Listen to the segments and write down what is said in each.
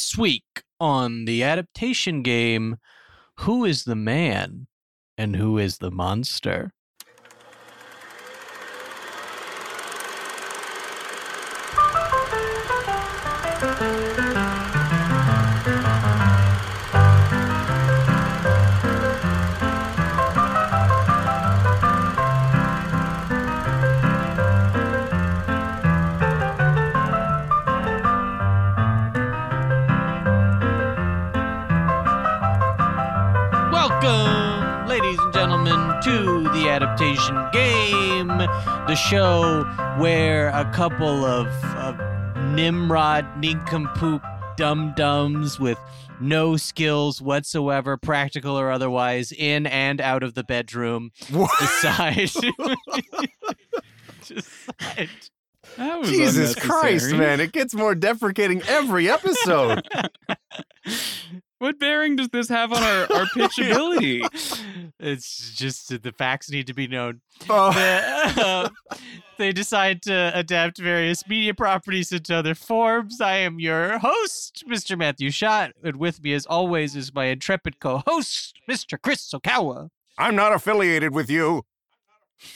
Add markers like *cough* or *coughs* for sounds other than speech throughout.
This week on the adaptation game, who is the man and who is the monster? The show where a couple of, of Nimrod, nincompoop dum dums with no skills whatsoever, practical or otherwise, in and out of the bedroom, decide. *laughs* *laughs* decide That was Jesus Christ, man. It gets more deprecating every episode. *laughs* What bearing does this have on our, our *laughs* pitchability? it's just that the facts need to be known. Oh, The- uh, they decide to adapt various media properties into other forms. I am your host, Mr. Matthew Schott, and with me, as always, is my intrepid co-host, Mr. Chris Okawa. I'm not affiliated with you.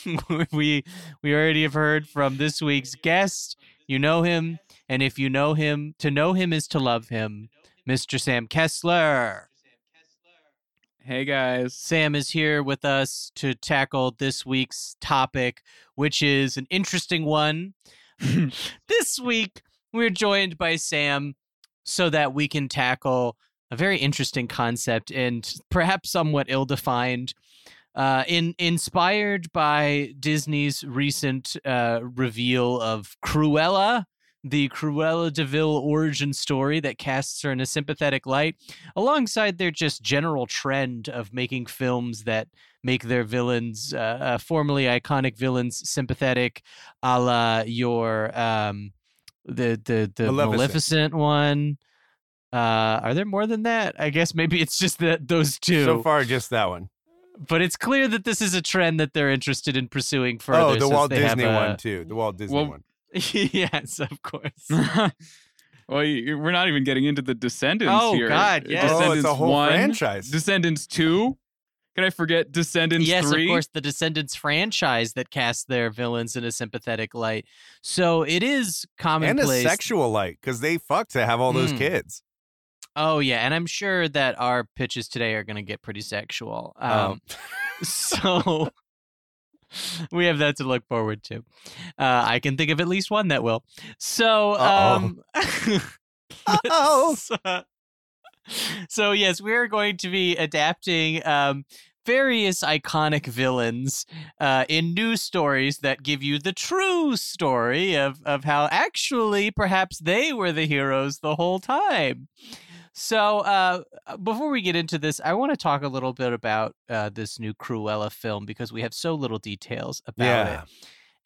*laughs* we we already have heard from this week's guest. You know him, and if you know him, to know him is to love him, Mr. Sam Kessler. hey guys. Sam is here with us to tackle this week's topic, which is an interesting one. *laughs* this week, we're joined by Sam so that we can tackle a very interesting concept and perhaps somewhat ill defined. Uh, in inspired by Disney's recent uh, reveal of Cruella, the Cruella de Vil origin story that casts her in a sympathetic light, alongside their just general trend of making films that make their villains, uh, uh, formerly iconic villains, sympathetic, a la your um, the the the Maleficent. Maleficent, one. Uh, are there more than that? I guess maybe it's just that those two. So far, just that one. but it's clear that this is a trend that they're interested in pursuing further. oh, the Walt Disney a- one, too. The Walt Disney Well- one. *laughs* yes, of course. *laughs* well, you, we're not even getting into the Descendants Oh, here. God, yes. Oh, Descendants it's a whole 1, franchise. Descendants 2. Can I forget Descendants yes, 3? of course, the Descendants franchise that casts their villains in a sympathetic light. So it is commonplace. and a sexual light because they fuck to have all those Mm. kids. oh yeah, and I'm sure that our pitches today are going to get pretty sexual. Um, Um, *laughs* so *laughs* we have that to look forward to. Uh, I can think of at least one that will. So, um, *laughs* Uh-oh. so, so yes, we are going to be adapting um, various iconic villains uh, in news stories that give you the true story of of how actually perhaps they were the heroes the whole time. So, uh, before we get into this, I want to talk a little bit about uh, this new Cruella film because we have so little details about Yeah. it.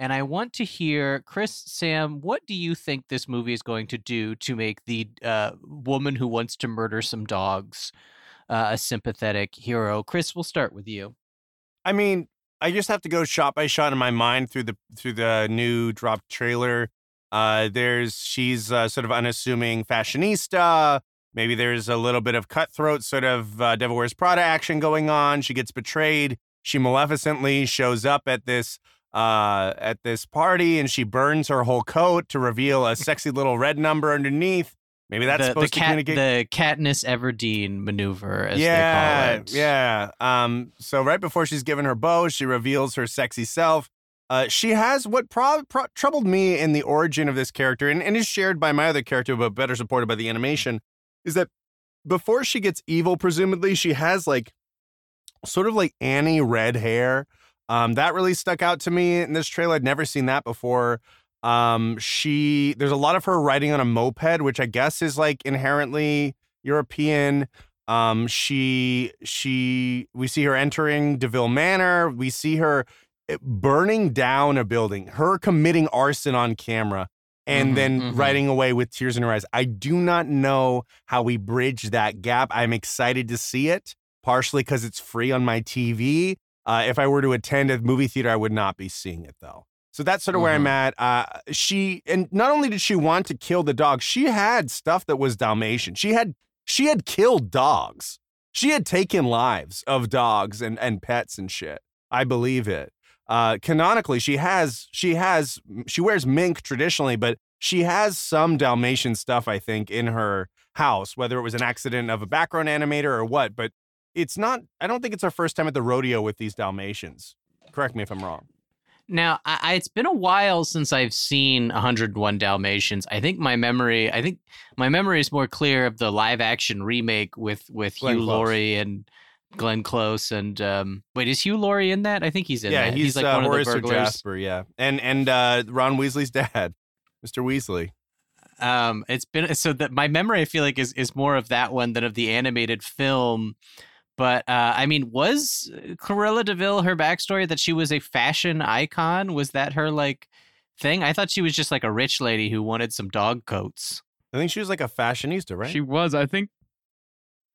And I want to hear, Chris, Sam, what do you think this movie is going to do to make the uh, woman who wants to murder some dogs uh, a sympathetic hero? Chris, we'll start with you. I mean, I just have to go shot by shot in my mind through the through the new dropped trailer. Uh, there's she's uh, sort of unassuming fashionista. Maybe there's a little bit of cutthroat sort of uh, Devil Wears Prada action going on. She gets betrayed. She maleficently shows up at this uh, at this party and she burns her whole coat to reveal a sexy little red number underneath. Maybe that's the, the, supposed to cat, communicate. the Katniss Everdeen maneuver, as yeah, they call it. Yeah. Um, so right before she's given her bow, she reveals her sexy self. Uh, she has what pro- pro- troubled me in the origin of this character, and, and is shared by my other character, but better supported by the animation, is that before she gets evil, presumably she has like sort of like Annie red hair. Um, that really stuck out to me in this trailer. I'd never seen that before. Um, she there's a lot of her riding on a moped, which I guess is like inherently European. Um, she she we see her entering de Vil Manor. We see her eh, burning down a building. Her committing arson on camera. And Mhm, then mhm. riding away with tears in her eyes. I do not know how we bridge that gap. I'm excited to see it, partially because it's free on my TV. Uh, if I were to attend a movie theater, I would not be seeing it though. So that's sort of where I'm at. Uh, she and not only did she want to kill the dog, she had stuff that was Dalmatian. She had she had killed dogs. She had taken lives of dogs and and pets and shit. I believe it. Uh, canonically, she has she has she wears mink traditionally, but she has some Dalmatian stuff. I think in her house, whether it was an accident of a background animator or what. But it's not. I don't think it's our first time at the rodeo with these Dalmatians. Correct me if I'm wrong. Now, I, it's been a while since I've seen 101 Dalmatians. I think my memory, I think my memory is more clear of the live action remake with with Glenn Hugh Close. Laurie and Glenn Close. And um, wait, is Hugh Laurie in that? I think he's in yeah, that. he's, like uh, one Horace of the or burglars. Jasper. Yeah, and and uh, Ron Weasley's dad, *laughs* Mr. Weasley. Um, it's been so that my memory I feel like is is more of that one than of the animated film. But uh, I mean, was Cruella de Vil her backstory that she was a fashion icon? Was that her like thing? I thought she was just like a rich lady who wanted some dog coats. I think she was like a fashionista, right? She was. I think.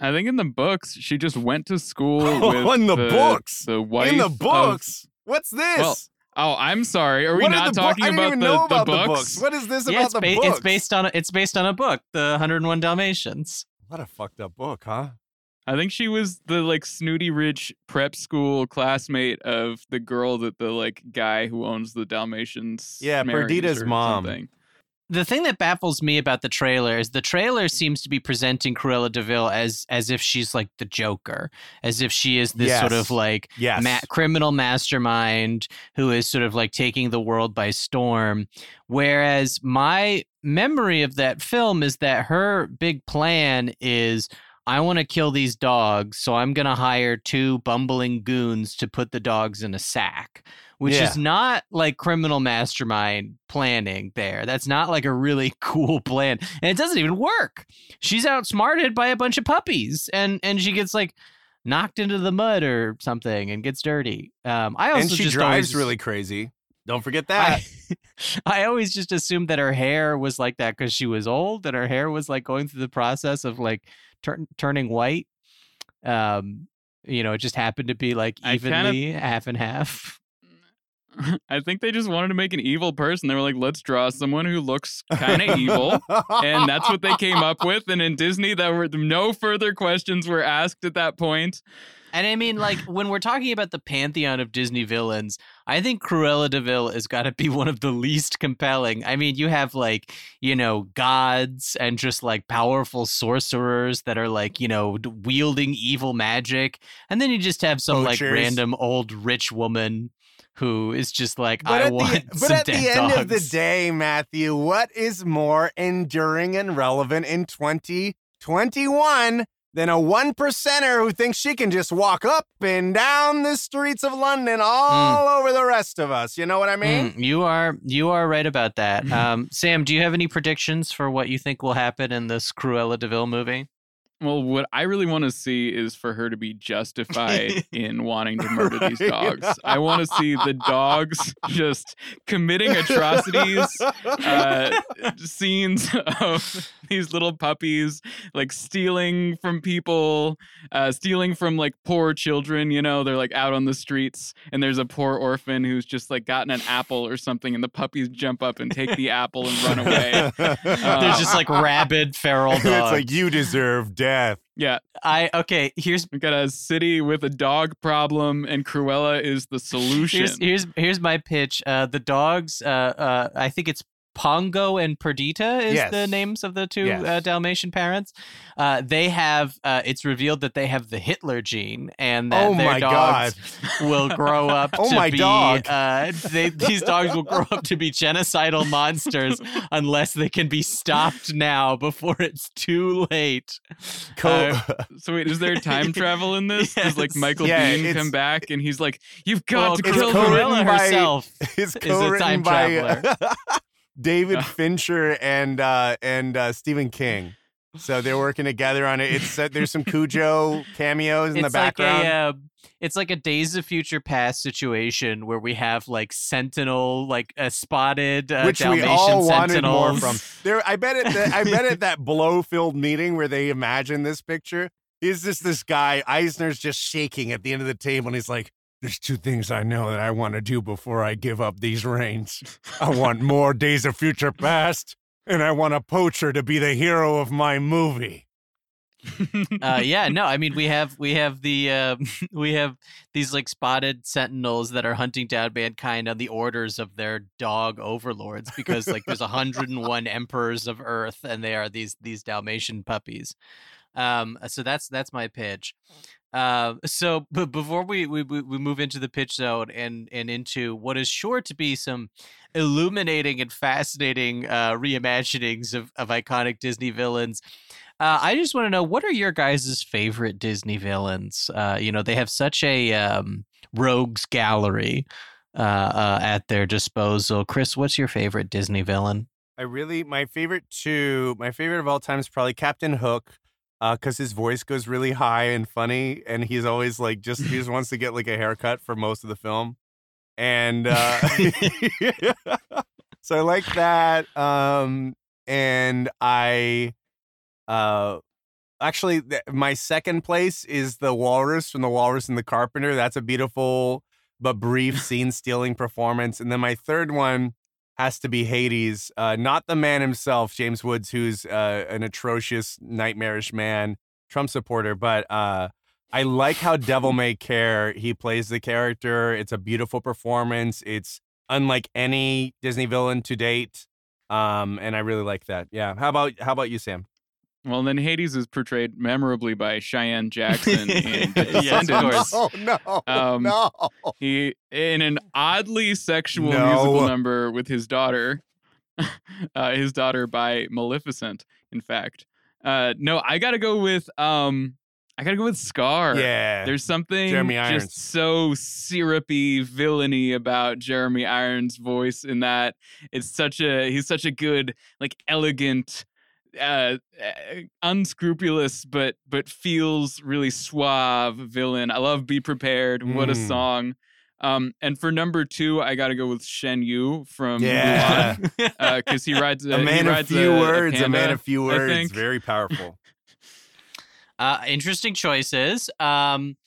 I think in the books she just went to school *laughs* Oh, with in the books? The wife in the of- books. What's this? Well, oh, I'm sorry. Are we What are not the bo- talking I didn't about even the, know the about books? the books. What is this yeah, about it's, the ba- books? it's based on a, it's based on a book, The 101 Dalmatians. What a fucked up book, huh? I think she was the like snooty rich prep school classmate of the girl that the like guy who owns the Dalmatians. Yeah, marries Perdita's mom. something. The thing that baffles me about the trailer is the trailer seems to be presenting Cruella de Vil as as if she's like the Joker, as if she is this sort of like Yes. ma- criminal mastermind who is sort of like taking the world by storm. Whereas my memory of that film is that her big plan is I want to kill these dogs, so I'm going to hire two bumbling goons to put the dogs in a sack, which Yeah. is not like criminal mastermind planning there. That's not like a really *laughs* cool plan. And it doesn't even work. She's outsmarted by a bunch of puppies and and she gets like knocked into the mud or something and gets dirty. Um, I also and she just drives always, really crazy. Don't forget that. I, *laughs* I always just assumed that her hair was like that because she was old and her hair was like going through the process of like turn, turning white. Um, you know, it just happened to be like I kind of- evenly half and half. *laughs* I think they just wanted to make an evil person. They were like, let's draw someone who looks kind of evil. And that's what they came up *laughs* with. And in Disney, there were no further questions were asked at that point. And I mean, like when we're talking about the pantheon of Disney villains, I think Cruella de Vil has got to be one of the least compelling. I mean, you have like you know gods and just like powerful sorcerers that are like you know wielding evil magic, and then you just have some like random old rich woman who is just like But I want the, but at the end of the day, Matthew, what is more enduring and relevant in 2021 than a one percenter who thinks she can just walk up and down the streets of London all over the rest of us? You know what I mean? Mm, you are you are right about that. *laughs* Um, Sam, do you have any predictions for what you think will happen in this Cruella de Vil movie? Well, what I really want to see is for her to be justified *laughs* in wanting to murder these dogs. I want to see the dogs *laughs* just committing atrocities, uh, scenes of these little puppies like stealing from people, uh, stealing from like poor children. You know, they're like out on the streets, and there's a poor orphan who's just like gotten an apple or something, and the puppies jump up and take the apple and run away. *laughs* There's just like rabid feral dogs. it's like you deserve death. Yeah, I okay. Here's we got a city with a dog problem, and Cruella is the *laughs* solution. here's here's here's my pitch. Uh, the dogs. Uh, uh, I think it's Pongo and Perdita is Yes. the names of the two Yes. uh, Dalmatian parents. Uh, they have. Uh, it's revealed that they have the Hitler gene, and that Oh their my God. dogs *laughs* will grow up. *laughs* Oh to my be, dog. Uh, they, these dogs will grow up to be genocidal monsters *laughs* unless they can be stopped now before it's too late. Co- Uh, so wait, is there time travel in this? Does like Michael Yeah, Biehn it's- come back and he's like, "You've got well, to it's kill Cruella them." co-written by- herself. it's a co-written time by David *laughs* Fincher and uh, and uh, Stephen King. So they're *laughs* working together on it. It's uh, there's some Cujo cameos in the it's like background. a uh, it's like a Days of Future Past situation where we have like Sentinel, like a spotted uh, which we Dalmatian all wanted more from. There, I bet it. the, I bet at that *laughs* blow-filled meeting where they imagine this picture is just this guy Eisner's just shaking at the end of the table, and he's like, There's two things I know that I want to do before I give up these reins. I want more *laughs* Days of Future Past, and I want a poacher to be the hero of my movie. uh, yeah, no, I mean we have we have the uh, *laughs* we have these like spotted sentinels that are hunting down mankind on the orders of their dog overlords because like there's 101 emperors of Earth and they are these these Dalmatian puppies. Um, so that's that's my pitch. Uh, so but before we, we we move into the pitch zone and and into what is sure to be some illuminating and fascinating uh, reimaginings of, of iconic Disney villains. Uh, I just want to know what are your guys' favorite Disney villains? Uh, you know, they have such a um, rogues gallery uh, uh, at their disposal. Chris, what's your favorite Disney villain? I really, my favorite two, my favorite of all time is probably Captain Hook because uh, his voice goes really high and funny, and he's always like just he just wants to get like a haircut for most of the film, and uh, *laughs* *laughs* so I like that. Um, and I uh, actually, th- my second place is the Walrus from the Walrus and the Carpenter. That's a beautiful but brief scene stealing performance. And then my third one has to be Hades, uh, not the man himself, James Woods, who's uh, an atrocious, nightmarish man, Trump supporter, but uh, I like how Devil *laughs* May Care he plays the character. It's a beautiful performance. It's unlike any Disney villain to date, um, and I really like that. Yeah. How about how about you, Sam? Well, then Hades is portrayed memorably by Cheyenne Jackson *laughs* in yes, of course. Oh no, um, no. He in an oddly sexual no. musical number with his daughter, *laughs* uh, his daughter by Maleficent. In fact, uh, no, I gotta go with um, I gotta go with Scar. Yeah, there's something Jeremy Irons. just so syrupy, villainy about Jeremy Irons' voice in that. It's such a he's such a good, like elegant uh, eh, unscrupulous but but feels really suave villain. I love Be Prepared. Mm. What a mm. song. Um, and for number two, I got to go with Shan Yu from yeah, because *laughs* uh, he *laughs* rides a, a man of few a, words. A, panda, a, man of few words. Very powerful. *laughs* uh, interesting choices. Um,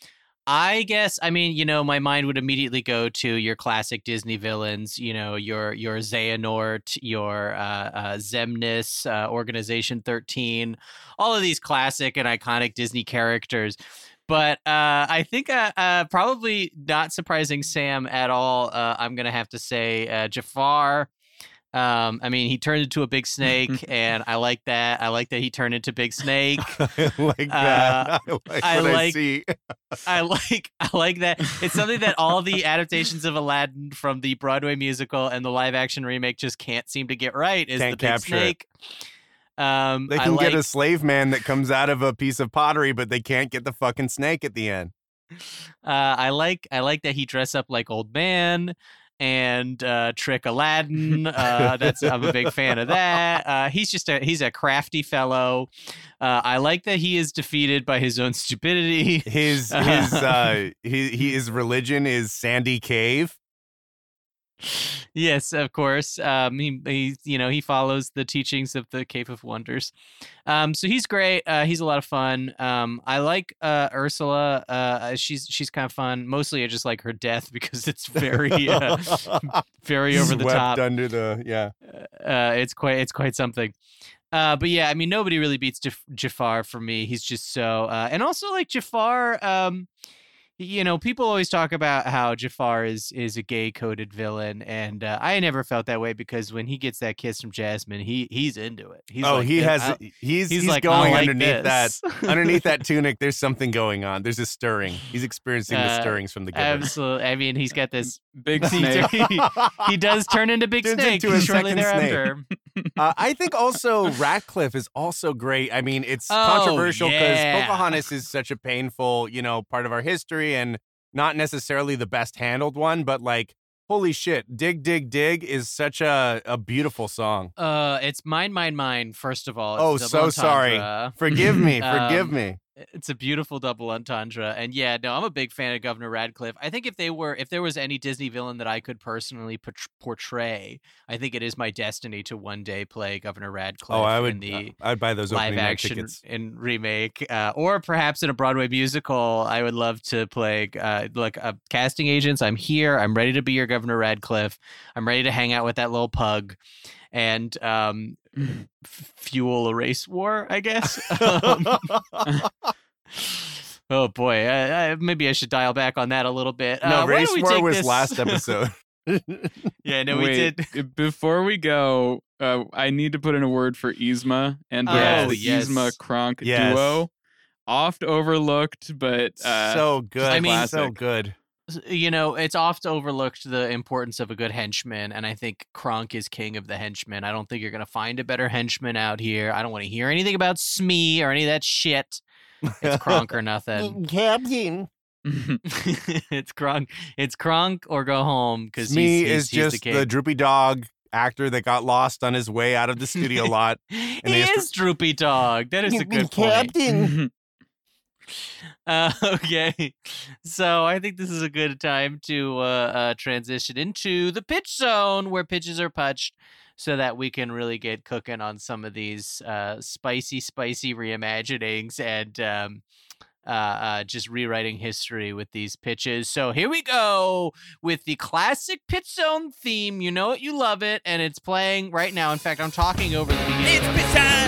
I guess I mean you know my mind would immediately go to your classic Disney villains. You know your your Xehanort, your uh, uh, Xemnas, uh, Organization Thirteen, all of these classic and iconic Disney characters. But uh, I think uh, uh, probably not surprising Sam at all. I'm gonna have to say Jafar um, I mean, he turned into a big snake, *laughs* and I like that. I like that he turned into Big Snake. *laughs* I like that. Uh, *laughs* I like I like, I, see. I like I like that. It's something that all the adaptations of Aladdin from the Broadway musical and the live action remake just can't seem to get right. Is can't the Big Snake? It. Um, they can like, get a slave man that comes out of a piece of pottery, but they can't get the fucking snake at the end. Uh, I like I like that he dress up like old man and uh, Trick Aladdin. *laughs* Uh, that's I'm a big fan of that. Uh, he's just a he's a crafty fellow. Uh, I like that he is defeated by his own stupidity. His *laughs* his uh, his, his religion is Sandy Cave yes, of course. Um, he, he, you know, he follows the teachings of the Cave of Wonders. Um, so he's great. Uh, he's a lot of fun. Um, I like uh, Ursula. Uh, she's she's kind of fun. Mostly, I just like her death *laughs* because it's very, uh, very over the top. Under the yeah. Uh, it's quite it's quite something. Uh, but yeah, I mean, nobody really beats Jafar for me. He's just so, uh, and also like Jafar. Um, you know, people always talk about how Jafar is is a gay coded villain, and uh, I never felt that way because when he gets that kiss from Jasmine, he he's into it. He's oh, like, he has he's he's, he's like, going like underneath this. that underneath that *laughs* tunic. There's something going on. There's a stirring. He's experiencing uh, the stirrings from the giver. Absolutely. I mean, he's got this big *laughs* snake. he, *laughs* he, does turn into big Turns snake into a shortly thereafter. Uh, I think also Ratcliffe is also great. I mean, it's oh, controversial because yeah. Pocahontas is such a painful, you know, part of our history and not necessarily the best handled one, but like holy shit, dig dig dig is such a a beautiful song. Uh, it's mine mine mine. First of all. oh, so sorry. Forgive me. *laughs* Forgive um, me. It's a beautiful double entendre, and yeah, no, I'm a big fan of Governor Ratcliffe. I think if they were, if there was any Disney villain that I could personally portray, I think it is my destiny to one day play Governor Ratcliffe. Oh, I in would. the I'd buy those live action tickets. and remake, uh, or perhaps in a Broadway musical. I would love to play uh, like uh, casting agents. I'm here. I'm ready to be your Governor Ratcliffe. I'm ready to hang out with that little pug, and um, fuel a race war. I guess. *laughs* Um, *laughs* oh boy, I, I, maybe I should dial back on that a little bit. no, uh, race we war was this- last *laughs* episode. yeah, no, we did. uh, Before we go, uh, I need to put in a word for Yzma and Oh, the yes. Yzma Kronk Yes. duo. Oft overlooked, but uh, so good. I mean- so good. You know, it's oft overlooked the importance of a good henchman, and I think Kronk is king of the henchmen. I don't think you're gonna find a better henchman out here. I don't want to hear anything about Smee or any of that shit. It's Kronk or *laughs* nothing. Captain. *laughs* it's Kronk. It's Kronk or go home because Smee he's, he's, is he's just the the droopy dog actor that got lost on his way out of the studio *laughs* lot. he they just- is Droopy Dog. That is a good point. Uh, *laughs* okay, so I think this is a good time to uh, uh, transition into the pitch zone where pitches are pitched, so that we can really get cooking on some of these uh, spicy, spicy reimaginings and um, uh, uh, just rewriting history with these pitches. So here we go with the classic pitch zone theme. You know it, you love it, and it's playing right now. In fact, I'm talking over the beginning. It's pitch it, time.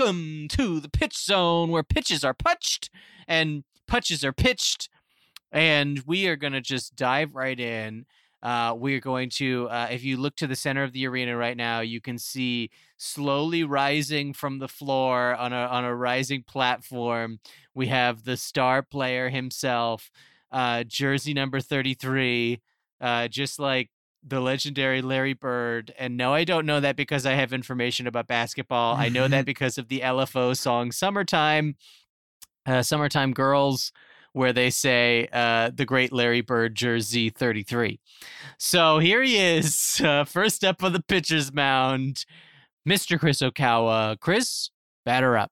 Welcome to the pitch zone where pitches are punched and punches are pitched. And we are going to just dive right in. Uh, we're going to, uh, if you look to the center of the arena right now, you can see slowly rising from the floor on a, on a rising platform. We have the star player himself, uh, jersey number 33, uh, just like the legendary Larry Bird. And no, I don't know that because I have information about basketball. I know that *laughs* because of the LFO song Summertime, uh, Summertime Girls, where they say uh, the great Larry Bird jersey 33. So here he is, *laughs* uh, first up on the pitcher's mound, Mr. Chris Okawa. Chris, batter up.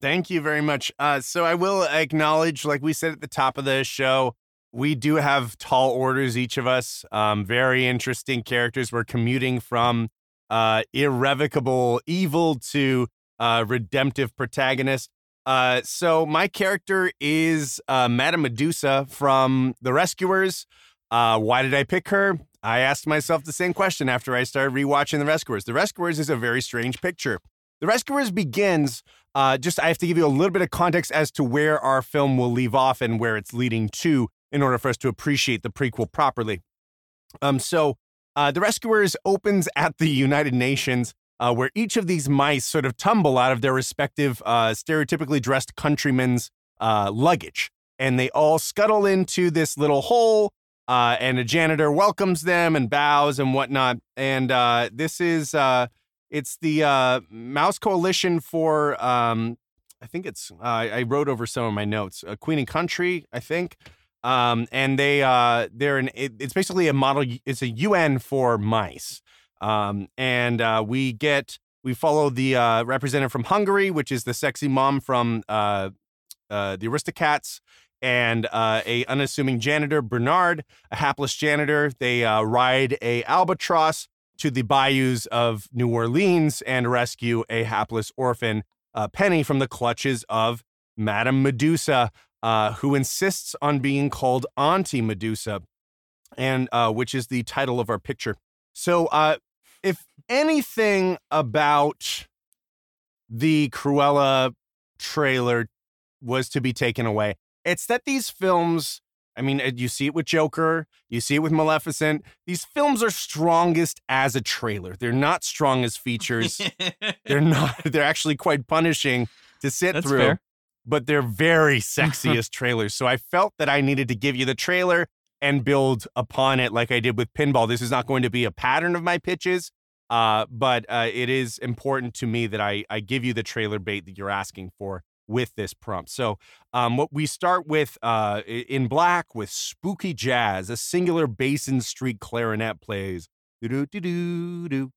Thank you very much. Uh, so I will acknowledge, like we said at the top of the show, we do have tall orders, each of us. Um, very interesting characters. We're commuting from uh, irrevocable evil to uh, redemptive protagonist. Uh, so my character is uh, Madame Medusa from The Rescuers. Uh, why did I pick her? I asked myself the same question after I started rewatching The Rescuers. The Rescuers is a very strange picture. The Rescuers begins uh, just I have to give you a little bit of context as to where our film will leave off and where it's leading to in order for us to appreciate the prequel properly. Um, so uh, The Rescuers opens at the United Nations, uh, where each of these mice sort of tumble out of their respective uh, stereotypically dressed countrymen's uh, luggage. And they all scuttle into this little hole, uh, and a janitor welcomes them and bows and whatnot. And uh, this is it's the Mouse Coalition for um, I think it's I wrote over some of my notes. Queen and Country, I think. Um, and they uh, they're an it, it's basically a model. It's a UN for mice. Um, and uh, we get we follow the uh, representative from Hungary, which is the sexy mom from uh, uh, the Aristocats, and uh, a unassuming janitor Bernard, a hapless janitor. They uh, ride a albatross to the bayous of New Orleans and rescue a hapless orphan, uh, Penny, from the clutches of Madame Medusa, uh, who insists on being called Auntie Medusa, and uh, which is the title of our picture. So, uh, if anything about the Cruella trailer was to be taken away, it's that these films. I mean, uh, you see it with Joker, you see it with Maleficent. These films are strongest as a trailer. They're not strong as features. *laughs* they're not. They're actually quite punishing to sit That's through. fair. But they're very *laughs* sexy as trailers. So I felt that I needed to give you the trailer and build upon it like I did with Pinball. This is not going to be a pattern of my pitches, uh, but uh, it is important to me that I, I give you the trailer bait that you're asking for. with this prompt. So, um, what we start with uh, in black with spooky jazz, a singular Basin Street clarinet plays. Do do do do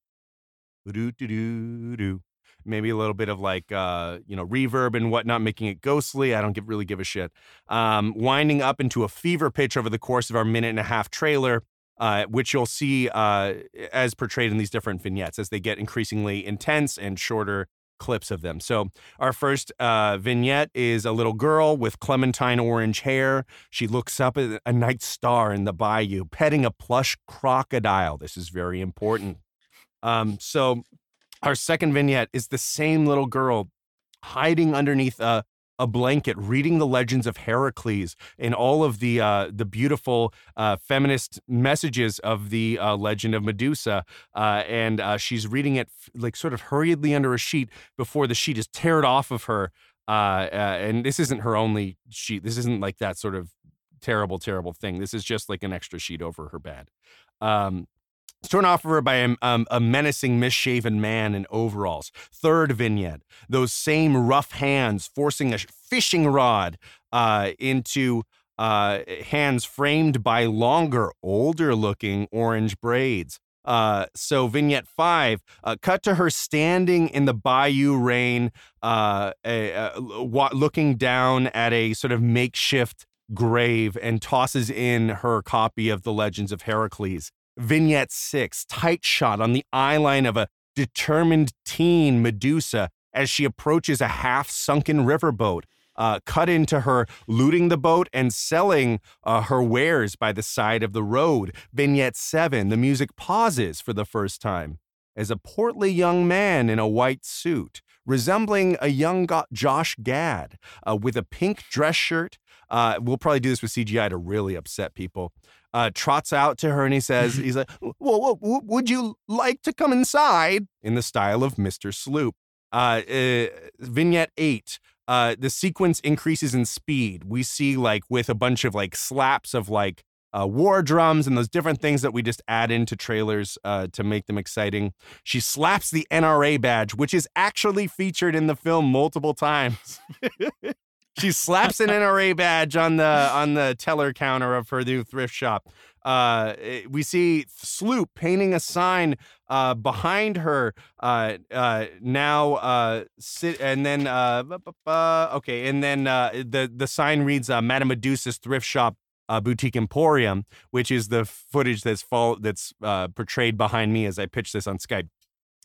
do do do do. Maybe a little bit of like uh, you know reverb and whatnot, making it ghostly. I don't give really give a shit. Um, winding up into a fever pitch over the course of our minute and a half trailer, uh, which you'll see uh, as portrayed in these different vignettes as they get increasingly intense and shorter clips of them. So our first uh, vignette is a little girl with clementine orange hair. She looks up at a night star in the bayou, petting a plush crocodile. This is very important. Um, so our second vignette is the same little girl hiding underneath a, a blanket, reading the legends of Heracles and all of the uh, the beautiful uh, feminist messages of the uh, legend of Medusa. Uh, and uh, she's reading it like sort of hurriedly under a sheet before the sheet is teared off of her. Uh, and this isn't her only sheet. This isn't like that sort of terrible, terrible thing. This is just like an extra sheet over her bed. Um, torn off of her by a, um, a menacing, misshaven man in overalls. Third vignette, those same rough hands forcing a fishing rod uh, into uh, hands framed by longer, older looking orange braids. Uh, so vignette five, uh, cut to her standing in the bayou rain, uh, a, a- looking down at a sort of makeshift grave and tosses in her copy of the Legends of Heracles. Vignette six, tight shot on the eye line of a determined teen Medusa as she approaches a half sunken riverboat. Uh, cut into her looting the boat and selling uh, her wares by the side of the road. Vignette seven, the music pauses for the first time as a portly young man in a white suit, resembling a young go- Josh Gad, uh, with a pink dress shirt. Uh, we'll probably do this with CGI to really upset people. Uh, trots out to her and he says, *laughs* "He's like, well, well, w- would you like to come inside?" In the style of Mister Sloop. Uh, uh, vignette eight. Uh, the sequence increases in speed. We see like with a bunch of like slaps of like uh, war drums and those different things that we just add into trailers uh, to make them exciting. She slaps the NRA badge, which is actually featured in the film multiple times. *laughs* she slaps an NRA badge on the on the teller counter of her new thrift shop. Uh, eh, we see Sloop painting a sign uh, behind her uh, uh, now uh, sit and then uh, okay and then the the sign reads Madame Medusa's thrift shop boutique emporium, which is the footage that's fall that's portrayed behind me as I pitch this on Skype.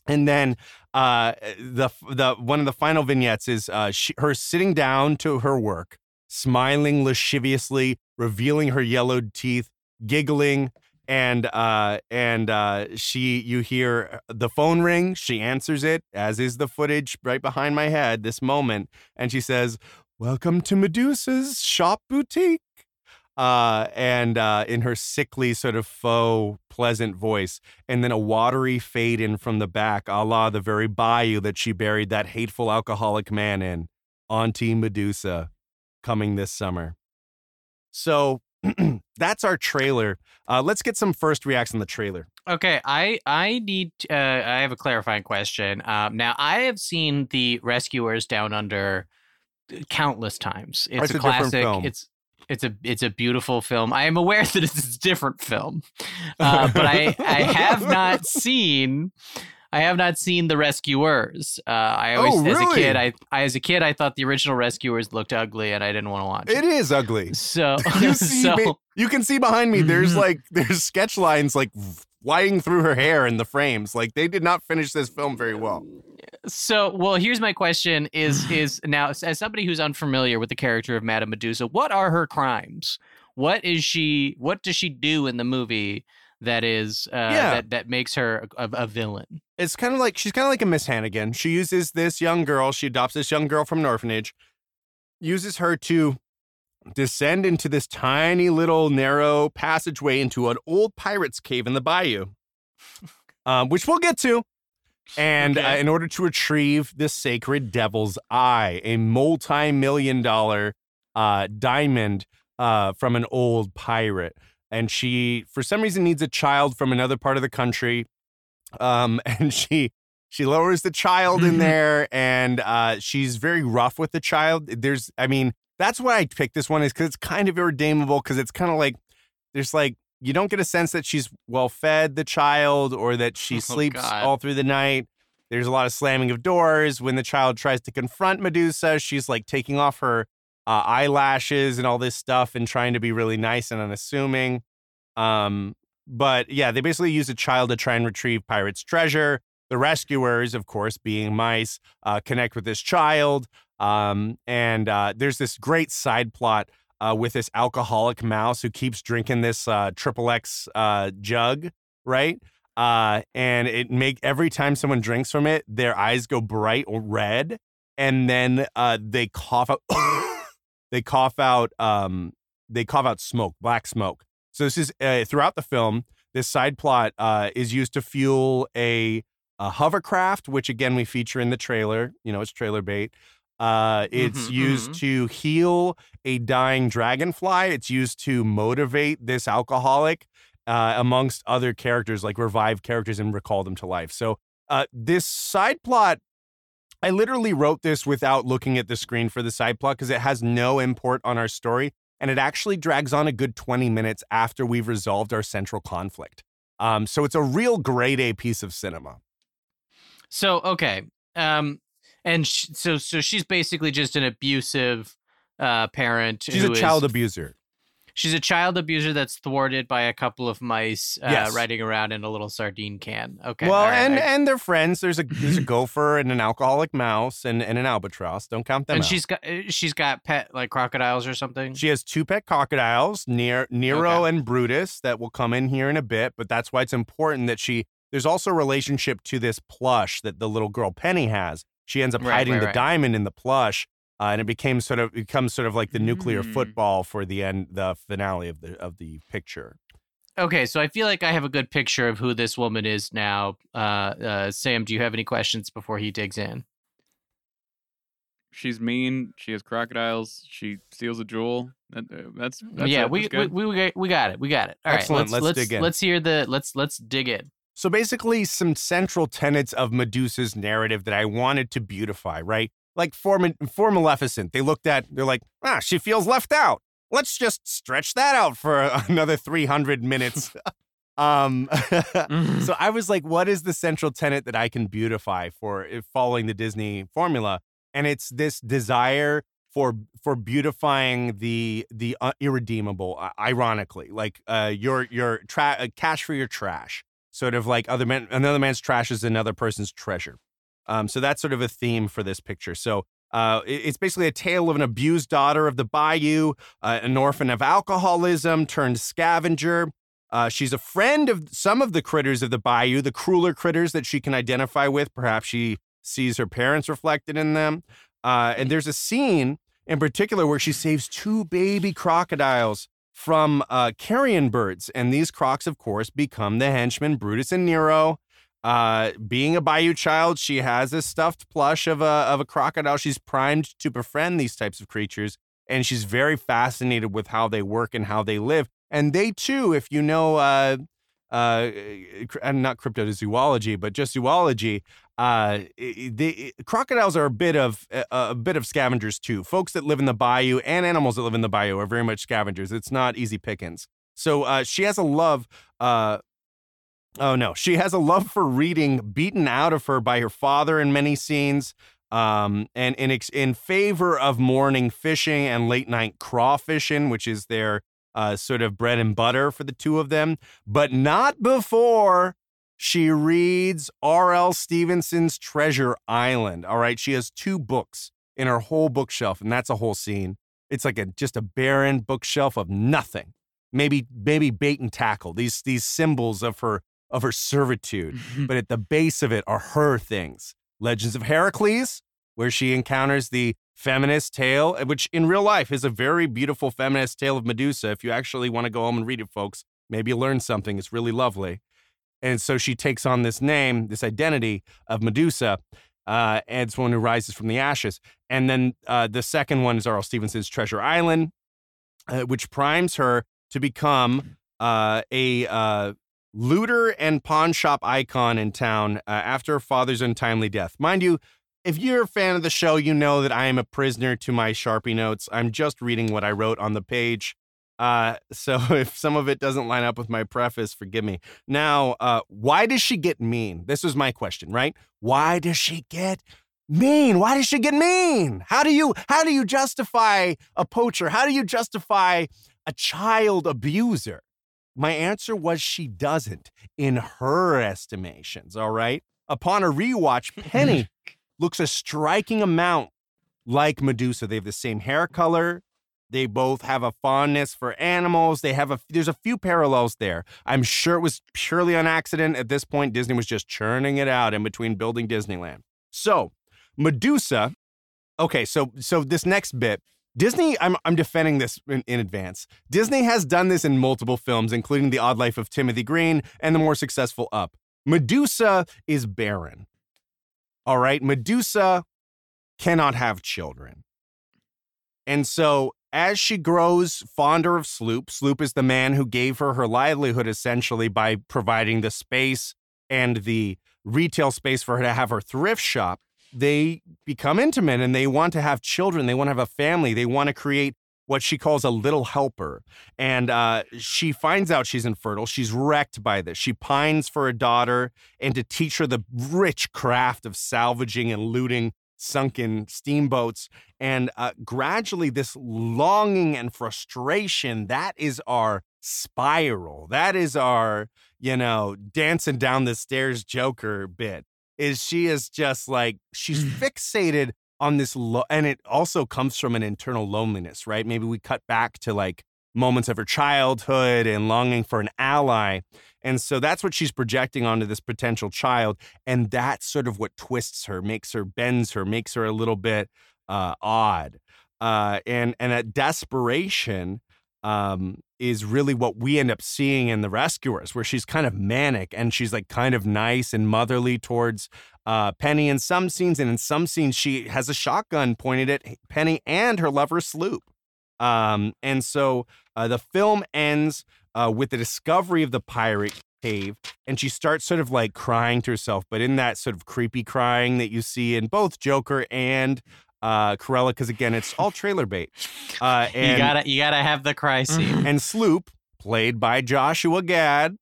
And then uh, the the one of the final vignettes is uh, she, her sitting down to her work, smiling lasciviously, revealing her yellowed teeth, giggling, and uh, and uh, she you hear the phone ring. She answers it, as is the footage right behind my head. This moment, and she says, "Welcome to Medusa's shop boutique." Uh, and uh, in her sickly, sort of faux, pleasant voice, and then a watery fade in from the back, a la the very bayou that she buried that hateful alcoholic man in, Auntie Medusa, coming this summer. So *clears throat* that's our trailer. Uh, let's get some first reacts on the trailer. Okay, I I need uh, I have a clarifying question. Um, now I have seen the Rescuers Down Under countless times. It's It's a a classic. film. It's it's a it's a beautiful film. I am aware *laughs* that it's a different film, uh, but I I have not *laughs* seen. I have not seen the Rescuers. Uh, I always, Oh, as a kid, I, I as a kid, I thought the original Rescuers looked ugly, and I didn't want to watch It it. is ugly. So, *laughs* You see, so ba- you can see behind me. There's Mhm. like there's sketch lines like flying through her hair in the frames. Like they did not finish this film very well. So, well, here's my question: Is *sighs* is now as somebody who's unfamiliar with the character of Madame Medusa, what are her crimes? What is she? What does she do in the movie that is uh, Yeah. that that makes her a, a villain? it's kind of like she's kind of like a Miss Hannigan. She uses this young girl, she adopts this young girl from an orphanage, uses her to descend into this tiny little narrow passageway into an old pirate's cave in the bayou, *laughs* um, which we'll get to. And Okay. uh, in order to retrieve the sacred devil's eye, a multi million dollar uh, diamond uh, from an old pirate. And she, for some reason, needs a child from another part of the country um, *laughs* and she she lowers the child Mm-hmm. in there, and uh, she's very rough with the child. There's, I mean, that's why I picked this one is because it's kind of irredeemable because it's kind of like there's like you don't get a sense that she's well fed the child or that she *laughs* Oh, sleeps God. all through the night. There's a lot of slamming of doors when the child tries to confront Medusa. She's like taking off her uh, eyelashes and all this stuff and trying to be really nice and unassuming. Um, but yeah, they basically use a child to try and retrieve pirates' treasure. The rescuers, of course, being mice, uh, connect with this child. Um, and uh, there's this great side plot uh, with this alcoholic mouse who keeps drinking this uh, triple X uh, jug, right? Uh, and it make every time someone drinks from it, their eyes go bright red, and then uh, they cough out. *coughs* they cough out. Um, they cough out smoke, black smoke. So this is uh, throughout the film. This side plot uh, is used to fuel a, a hovercraft, which again we feature in the trailer. You know, it's trailer bait. Uh, it's Mhm, used mhm. to heal a dying dragonfly. It's used to motivate this alcoholic, uh, amongst other characters, like revive characters and recall them to life. So uh, this side plot, I literally wrote this without looking at the screen for the side plot because it has no import on our story, and it actually drags on a good twenty minutes after we've resolved our central conflict. Um, so it's a real grade A piece of cinema. So okay, um, and sh- so so she's basically just an abusive uh parent. She's a is- child abuser. She's a child abuser that's thwarted by a couple of mice uh, Yes. riding around in a little sardine can. Okay. well, right, and I- and they're friends. There's a there's a gopher and an alcoholic mouse and, and an albatross. Don't count them and out. she's got uh, she's got pet like crocodiles or something. She has two pet crocodiles, near Nero and Brutus, that will come in here in a bit. But that's why it's important that she. There's also a relationship to this plush that the little girl Penny has. She ends up Right, hiding right, the right. diamond in the plush, uh, and it became sort of becomes sort of like the nuclear Mm. football for the end, the finale of the of the picture. Okay, so I feel like I have a good picture of who this woman is now. Uh, uh, Sam, do you have any questions before he digs in? She's mean. She has crocodiles. She steals a jewel. That, uh, that's, that's yeah, it. we, That's we good. we got- we got it. We got it. All right, Excellent, let's let's dig in. let's hear the let's let's dig in. So basically, some central tenets of Medusa's narrative that I wanted to beautify, right? Like for, for Maleficent, they looked at, they're like, ah, she feels left out. Let's just stretch that out for *laughs* another 300 minutes. um, *laughs* so I was like, what is the central tenet that I can beautify for if following the Disney formula? And it's this desire for for beautifying the the uh, irredeemable. Ironically, like uh, your your tra- uh, cash for your trash sort of like other man another man's trash is another person's treasure. Um, so that's sort of a theme for this picture. So uh, it- it's basically a tale of an abused daughter of the bayou uh, an orphan of alcoholism turned scavenger. Uh, she's a friend of some of the critters of the bayou the crueler critters that she can identify with. Perhaps she sees her parents reflected in them. Uh, and there's a scene in particular where she saves two baby crocodiles from uh, carrion birds. And these crocs, of course, become the henchmen Brutus and Nero. Uh, being a Bayou child, she has a stuffed plush of a, of a crocodile. She's primed to befriend these types of creatures. And she's very fascinated with how they work and how they live. And they, too, if you know, uh, uh, and not cryptozoology, but just zoology, uh, the crocodiles are a bit of a, a bit of scavengers too. Folks that live in the bayou and animals that live in the bayou are very much scavengers. It's not easy pickings. So uh, she has a love. Uh, oh no, she has a love for reading, beaten out of her by her father in many scenes. Um, and in in favor of morning fishing and late night crawfishing, which is their uh, sort of bread and butter for the two of them, but not before she reads R.L. Stevenson's Treasure Island. All right. She has two books in her whole bookshelf, and that's a whole scene. It's like a just a barren bookshelf of nothing. Maybe maybe bait and tackle. These these symbols of her of her servitude. but at the base of it are her things. Legends of Heracles, where she encounters the feminist tale, which in real life is a very beautiful feminist tale of Medusa. If you actually want to go home and read it, folks, maybe learn something. It's really lovely. And so she takes on this name, this identity of Medusa, uh, and it's one who rises from the ashes. And then uh, the second one is R.L. Stevenson's Treasure Island, uh, which primes her to become uh, a uh, looter and pawn shop icon in town uh, after her father's untimely death. Mind you, if you're a fan of the show, you know that I am a prisoner to my Sharpie notes. I'm just reading what I wrote on the page. Uh, *laughs* so if some of it doesn't line up with my preface, forgive me. Now, uh, why does she get mean? This was my question, right? Why does she get mean? Why does she get mean? How do you how do you justify a poacher? How do you justify a child abuser? My answer was she doesn't in her estimations, all right? Upon a rewatch, *laughs* Penny looks a striking amount like Medusa. They have the same hair color. They both have a fondness for animals. They have a there's a few parallels there. I'm sure it was purely on accident. At this point, Disney was just churning it out in between building Disneyland. So, Medusa. Okay, so so this next bit, Disney. I'm I'm defending this in, in advance. Disney has done this in multiple films, including The Odd Life of Timothy Green and the more successful Up. Medusa is barren. All right, Medusa cannot have children. And so as she grows fonder of Sloop, Sloop is the man who gave her her livelihood essentially by providing the space and the retail space for her to have her thrift shop. They become intimate and they want to have children. They want to have a family. They want to create what she calls a little helper. And uh, she finds out she's infertile. She's wrecked by this. She pines for a daughter and to teach her the rich craft of salvaging and looting sunken steamboats. And uh, gradually, this longing and frustration that is our spiral. That is our, you know, dancing down the stairs Joker bit. Is she is just like, she's fixated on this, lo- and it also comes from an internal loneliness, right? Maybe we cut back to like moments of her childhood and longing for an ally. And so that's what she's projecting onto this potential child. And that's sort of what twists her, makes her, bends her, makes her a little bit uh, odd. Uh, and, and that desperation um, is really what we end up seeing in The Rescuers, where she's kind of manic and she's like kind of nice and motherly towards uh, Penny in some scenes. And in some scenes, she has a shotgun pointed at Penny and her lover, Sloop. Um, and so uh, the film ends uh, with the discovery of the pirate cave, and she starts sort of like crying to herself, but in that sort of creepy crying that you see in both Joker and uh, Cruella, because again, it's all trailer bait. Uh, *laughs* and, you gotta you gotta have the cry scene. *laughs* and Sloop, played by Joshua Gad,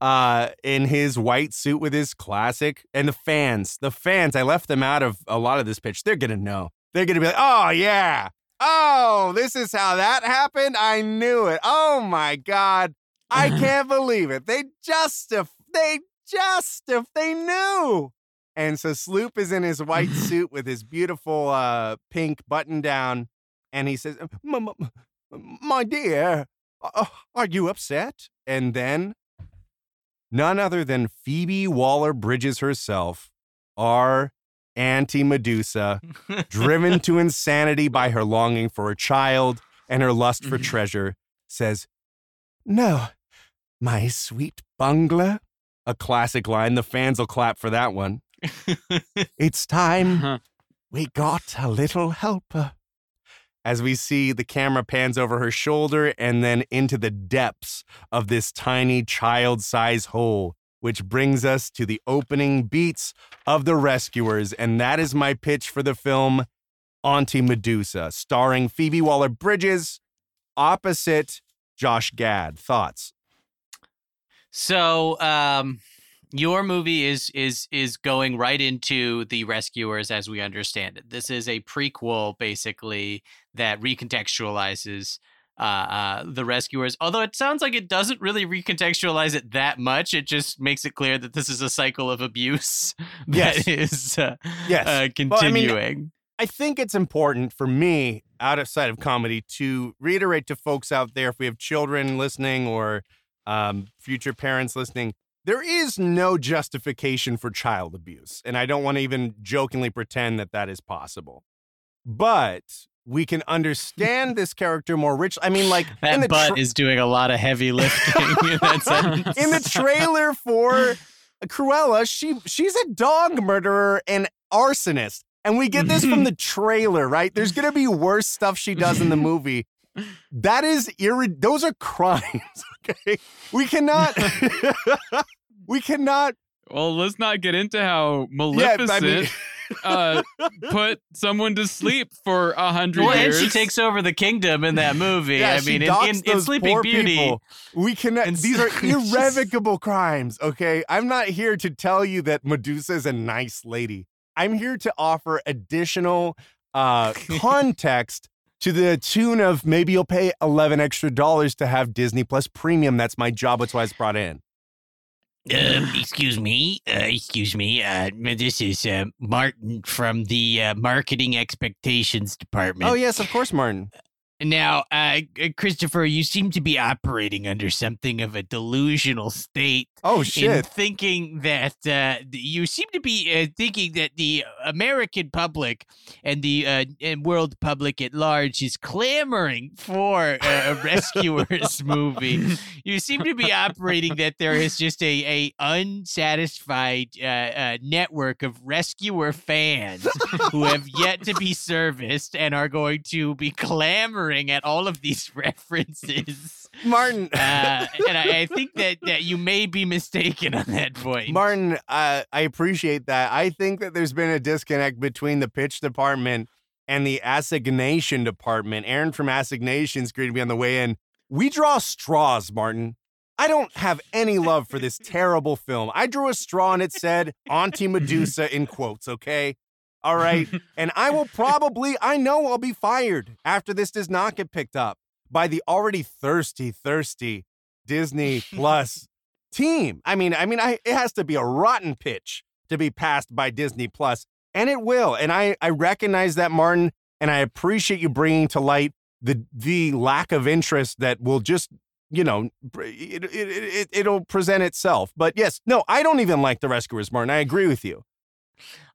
uh, in his white suit with his classic, and the fans, the fans, I left them out of a lot of this pitch. They're gonna know. They're gonna be like, oh yeah, oh, this is how that happened. I knew it. Oh my god, I *laughs* can't believe it. They just if they just if they knew. And so Sloop is in his white *laughs* suit with his beautiful uh, pink button down, and he says, "M- m- m- "My dear, uh, are you upset?" And then, none other than Phoebe Waller Bridges herself, our Auntie Medusa, driven to insanity by her longing for a child and her lust for treasure, says, "No, my sweet bungler." A classic line. The fans will clap for that one. It's time Huh. we got a little helper. As we see the camera pans over her shoulder and then into the depths of this tiny child size hole, which brings us to the opening beats of The Rescuers. And that is my pitch for the film Auntie Medusa, starring Phoebe Waller Bridges opposite Josh Gad. Thoughts? So, um, your movie is is is going right into the rescuers as we understand it. This is a prequel, basically, that recontextualizes uh, uh, the rescuers. Although it sounds like it doesn't really recontextualize it that much. It just makes it clear that this is a cycle of abuse *laughs* that Yes. is uh, Yes. uh, Well, I mean, continuing. I think it's important for me, outside of comedy, to reiterate to folks out there if we have children listening or um, future parents listening, there is no justification for child abuse. And I don't want to even jokingly pretend that that is possible. But we can understand this character more rich. I mean, like in that the butt tra- is doing a lot of heavy lifting *laughs* in that sentence. in the trailer for Cruella, she she's a dog murderer and arsonist. And we get this from *laughs* the trailer, right? There's gonna be worse stuff she does in the movie. That is irre- those are crimes. Okay, we cannot. *laughs* we cannot. Well, let's not get into how Yeah, Maleficent I mean, uh, put someone to sleep for a hundred Well, and years. she takes over the kingdom in that movie. yeah, I she mean, in, docks in, in those Sleeping poor Beauty, people. we cannot. And These are so- it's just- irrevocable crimes. Okay, I'm not here to tell you that Medusa is a nice lady. I'm here to offer additional uh, *laughs* context to the tune of maybe you'll pay 11 extra dollars to have Disney Plus Premium. That's my job. That's why it's brought in. Um, excuse me, uh, excuse me. Uh, this is uh, Martin from the uh, Marketing Expectations Department. Oh yes, of course, Martin. Now, uh, Christopher, you seem to be operating under something of a delusional state Oh in shit. thinking that uh, you seem to be uh, thinking that the American public and the uh, and world public at large is clamoring for a rescuers *laughs* movie. You seem to be operating that there is just a a unsatisfied uh, uh, network of rescuer fans who have yet to be serviced and are going to be clamoring at all of these *laughs* references. Martin. Uh, and I, I think that, that you may be mistaken on that point. Martin, uh, I appreciate that. I think that there's been a disconnect between the pitch department and the assignation department. Aaron from assignations greeted me on the way in. We draw straws, Martin. I don't have any love for this *laughs* terrible film. I drew a straw and it said Auntie Medusa in quotes, okay? All right. And I will probably, I know I'll be fired after this does not get picked up by the already thirsty, thirsty Disney Plus *laughs* team. I mean, I mean, I, it has to be a rotten pitch to be passed by Disney Plus, and it will. And I, I recognize that, Martin, and I appreciate you bringing to light the the lack of interest that will just, you know, it, it, it, it'll present itself. But yes, no, I don't even like the Rescuers, Martin. I agree with you.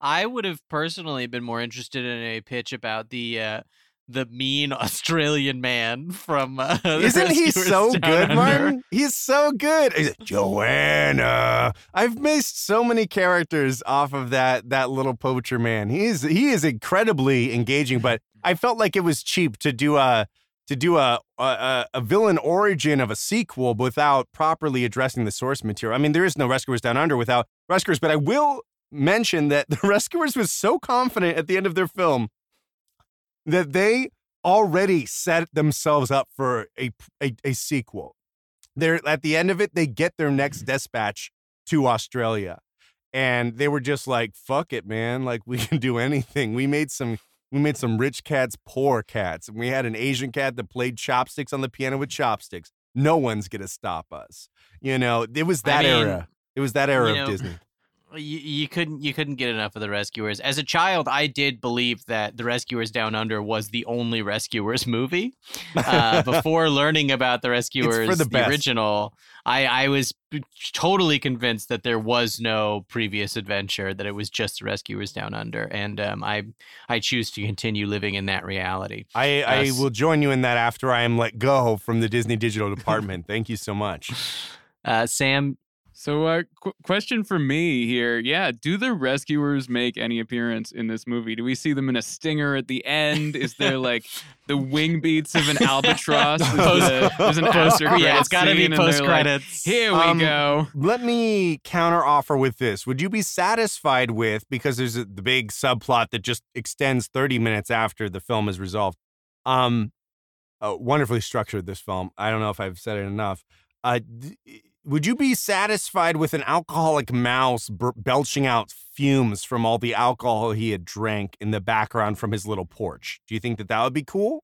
I would have personally been more interested in a pitch about the uh, the mean *laughs* Australian man from. Uh, *laughs* Isn't he so good. Martin? He's so good. He's like, Joanna. I've missed so many characters off of that that little poacher man. He is he is incredibly engaging, but I felt like it was cheap to do a to do a a, a villain origin of a sequel without properly addressing the source material. I mean, there is no Rescuers Down Under without Rescuers, but I will mention that the *laughs* Rescuers was so confident at the end of their film that they already set themselves up for a, a, a sequel. They're at the end of it, they get their next dispatch to Australia. And they were just like, fuck it, man. Like we *laughs* can do anything. We made some we made some rich cats poor cats. And we had an Asian cat that played chopsticks on the piano with chopsticks. No one's gonna stop us. You know, it was I that mean, era. It was that era you of Disney. You, you couldn't you couldn't get enough of the Rescuers. As a child, I did believe that the Rescuers Down Under was the only Rescuers movie. Uh, *laughs* before learning about the Rescuers, the best. original, I I was totally convinced that there was no previous adventure, that it was just the Rescuers Down Under, and um, I I choose to continue living in that reality. I, I will join you in that after I am let go from the Disney Digital Department. Thank you so much. *laughs* Uh, Sam, So, uh, qu- question for me here. Yeah, do the rescuers make any appearance in this movie? Do we see them in a stinger at the end? Is there like the wing beats of an *laughs* albatross? Is the- there's an post, yeah, it's got to be scene and they're post like, credits. Here we Um, go. Let me counter offer with this. Would you be satisfied with, because there's a, the big subplot that just extends 30 minutes after the film is resolved? Um, uh, wonderfully structured, this film. I don't know if I've said it enough. Uh, d- would you be satisfied with an alcoholic mouse bur- belching out fumes from all the alcohol he had drank in the background from his little porch? Do you think that that would be cool?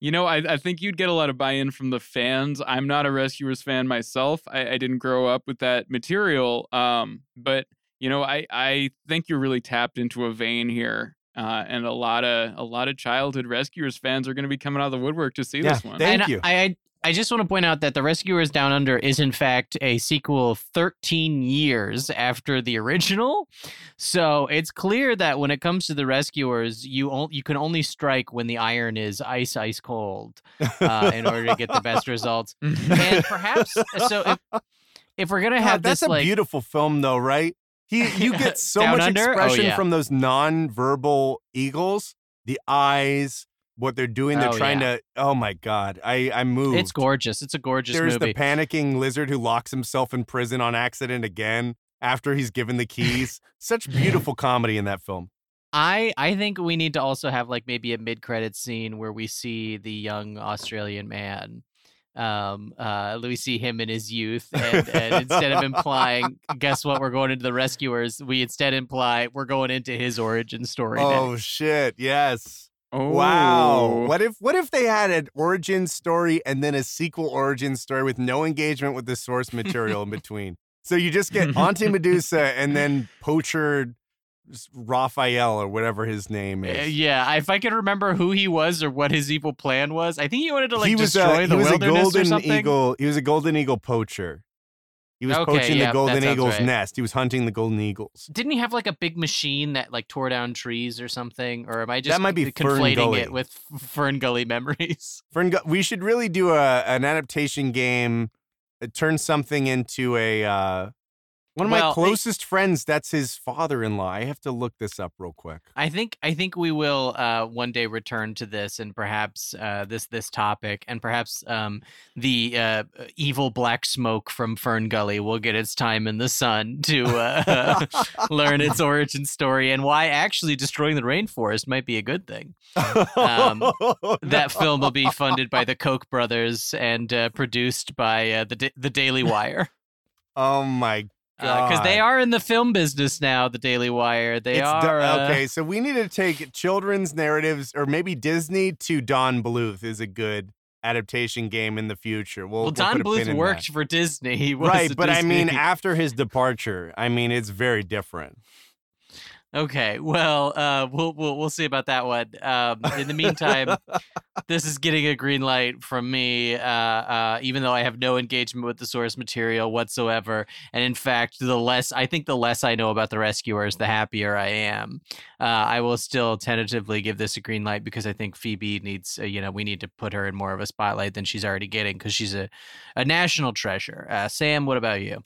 You know, I, I think you'd get a lot of buy in from the fans. I'm not a Rescuers fan myself. I, I didn't grow up with that material. Um, but you know, I, I think you're really tapped into a vein here. Uh, and a lot of a lot of childhood Rescuers fans are going to be coming out of the woodwork to see Yeah, this one. Thank and you. I, I I just want to point out that The Rescuers Down Under is in fact a sequel 13 years after the original. So it's clear that when it comes to The Rescuers, you on, you can only strike when the iron is ice ice cold uh, in order to get the best results. And perhaps so if, if we're gonna God, have that's this a like beautiful film, though, right? He, you get *laughs* so much Under? Oh, expression yeah. from those non-verbal eagles, the eyes, what they're doing. They're Oh, trying yeah. to. Oh my god, I I moved. It's gorgeous. It's a gorgeous There's movie. the panicking lizard who locks himself in prison on accident again after he's given the keys. Such *laughs* beautiful comedy in that film. I I think we need to also have like maybe a mid credit scene where we see the young Australian man. Um, uh, we see him in his youth, and, and instead of implying, guess what, we're going into the rescuers, we instead imply we're going into his origin story. Oh next. shit! Yes. Oh, Wow. What if what if they had an origin story and then a sequel origin story with no engagement with the source material in *laughs* between? So you just get Auntie *laughs* Medusa and then poacher Raphael or whatever his name Uh, is. yeah, if I could remember who he was or what his evil plan was, I think he wanted to like he was destroy a, the he was a wilderness or golden something. eagle. He was a golden eagle poacher. He was Okay, poaching yeah, the golden eagle's right. nest. He was hunting the golden eagles. Didn't he have like a big machine that like tore down trees or something? Or am I just that might be conflating it with Fern Gully memories? *laughs* Fern, Gu- we should really do a an adaptation game. Turn something into a uh, one of Well, my I- closest friends. That's his father-in-law. I have to look this up real quick. I think I think we will uh, one day return to this and perhaps uh, this this topic and perhaps um, the uh, evil black smoke from Fern Gully will get its time in the sun to uh, *laughs* learn its origin story and why actually destroying the rainforest might be a good thing. Um, *laughs* That film will be funded by the Koch brothers and uh, produced by uh, the Da- the Daily Wire *laughs* Oh my because they are in the film business now. The Daily Wire they It's are uh, okay, so we need to take children's narratives, or maybe Disney to Don Bluth is a good adaptation game in the future. We'll, Don put a pin Bluth worked that. for Disney. *laughs* He was right, but I mean, after his departure, I mean, it's very different. Okay, well, uh, we'll we'll we'll see about that one. Um, in the meantime, *laughs* this is getting a green light from me, uh, uh, even though I have no engagement with the source material whatsoever. And in fact, the less I think, the less I know about the rescuers, the happier I am. Uh, I will still tentatively give this a green light because I think Phoebe needs, uh, you know, we need to put her in more of a spotlight than she's already getting because she's a a national treasure. Uh, Sam, what about you?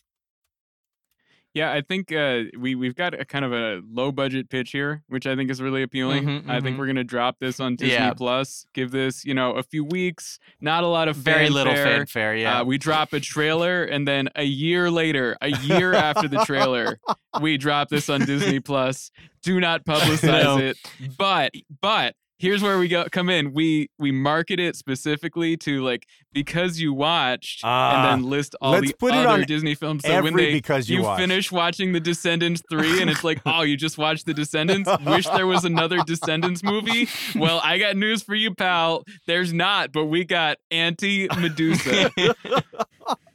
Yeah, I think uh, we we've got a kind of a low budget pitch here, which I think is really appealing. Mhm, I think mhm. we're gonna drop this on Disney Yeah. Plus. Give this, you know, a few weeks. Not a lot of Very little fanfare. fanfare. Yeah. Uh, we drop a trailer, and then a year later, a year after the trailer, *laughs* we drop this on Disney Plus. Do not publicize No. it, but but here's where we go come in. We we market it specifically to like because you watched, Ah, and then list all the other on Disney films. So when they because you, you finish watching The Descendants *laughs* 3 and it's like, oh, you just watched The Descendants? Wish there was another Descendants movie? Well, I got news for you, pal. There's not, but we got Auntie Medusa. *laughs*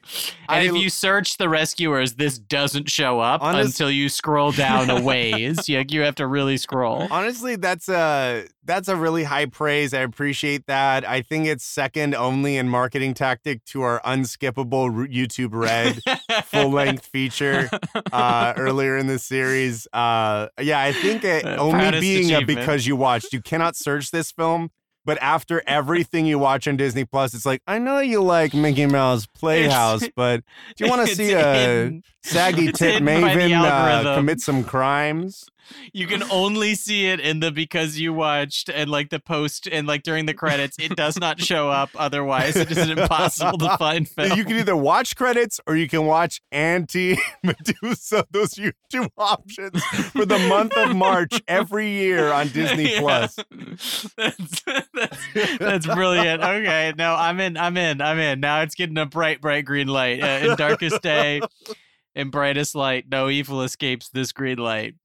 And I- if you search the rescuers, this doesn't show up Honest- until you scroll down a *laughs* ways. you, you have to really scroll. Honestly, that's a that's a really high praise. I appreciate that. I think it's second only in marketing tactic to our unskippable YouTube Red full length feature uh, *laughs* earlier in the series. Uh, yeah, I think it, only being a because you watched, you cannot search this film. But after everything you watch on Disney Plus, it's like I know you like Mickey Mouse Playhouse, but do you want *laughs* to see a hidden. saggy It's tit hidden by the maven uh, commit some crimes? You can only see it in the because you watched and like the post and like during the credits. It does not show up. *laughs* Otherwise, it is impossible to find *laughs* film. You can either watch credits or you can watch Auntie *laughs* Medusa. Those are your two options for the month of March every year on Disney Yeah. Plus. That's, that's, that's brilliant. Okay, no, I'm in. I'm in. I'm in. Now it's getting a bright, bright green light. Uh, in darkest day, in brightest light, no evil escapes this green light.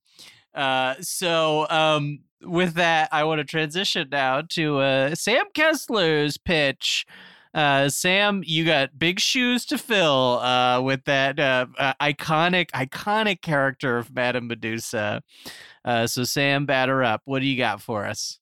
Uh, so, um, with that, I want to transition now to uh, Sam Kessler's pitch. Uh, Sam, you got big shoes to fill uh, with that uh, uh, iconic, iconic character of Madame Medusa. Uh, so, Sam, batter up. What do you got for us?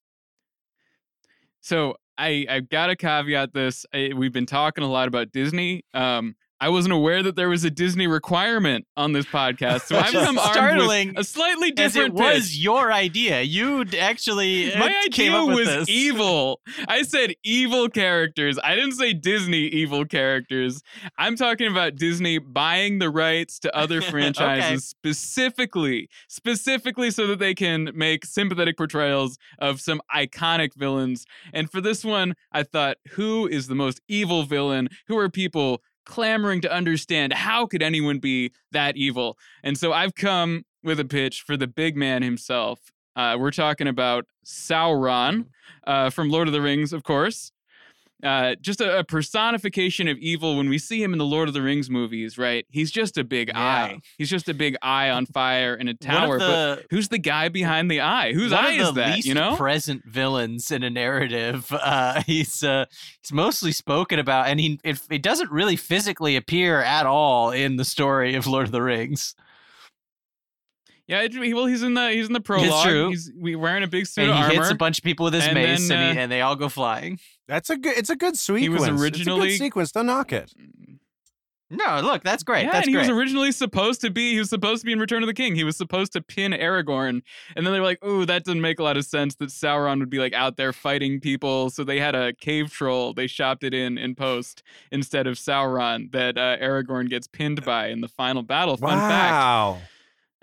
So I I've got to caveat this. I, we've been talking a lot about Disney. Um, I wasn't aware that there was a Disney requirement on this podcast, so I've Just come armed startling with a slightly As it different was pitch. your idea. You actually uh, My idea was this. evil. I said evil characters. I didn't say Disney evil characters. I'm talking about Disney buying the rights to other *laughs* franchises specifically, specifically so that they can make sympathetic portrayals of some iconic villains. And for this one, I thought, who is the most evil villain? Who are people clamoring to understand how could anyone be that evil? And so I've come with a pitch for the big man himself. Uh, we're talking about Sauron uh, from Lord of the Rings, of course. Uh, just a, a personification of evil when we see him in the Lord of the Rings movies, right? He's just a big Yeah. eye. He's just a big eye on fire in a *laughs* tower. of but who's the guy behind the eye? Whose eye is that? You know? present villains in a narrative. *laughs* Uh, he's uh, he's mostly spoken about, and he it, it doesn't really physically appear at all in the story of Lord of the Rings. Yeah, it, well, he's in the he's in the prologue. It's true. He's we wearing a big suit And of he armor. hits a bunch of people with his And mace, then, and, he, uh, and they all go flying. That's a good. It's a good sequence. He was It's a originally- good sequence. Don't knock it. No, look, that's great. Yeah, that's and he great. was originally supposed to be he was supposed to be in Return of the King. He was supposed to pin Aragorn, and then they were like, "Ooh, that doesn't make a lot of sense. That Sauron would be like out there fighting people." So they had a cave troll. They shopped it in in post instead of Sauron that uh, Aragorn gets pinned by in the final battle. Fun fact.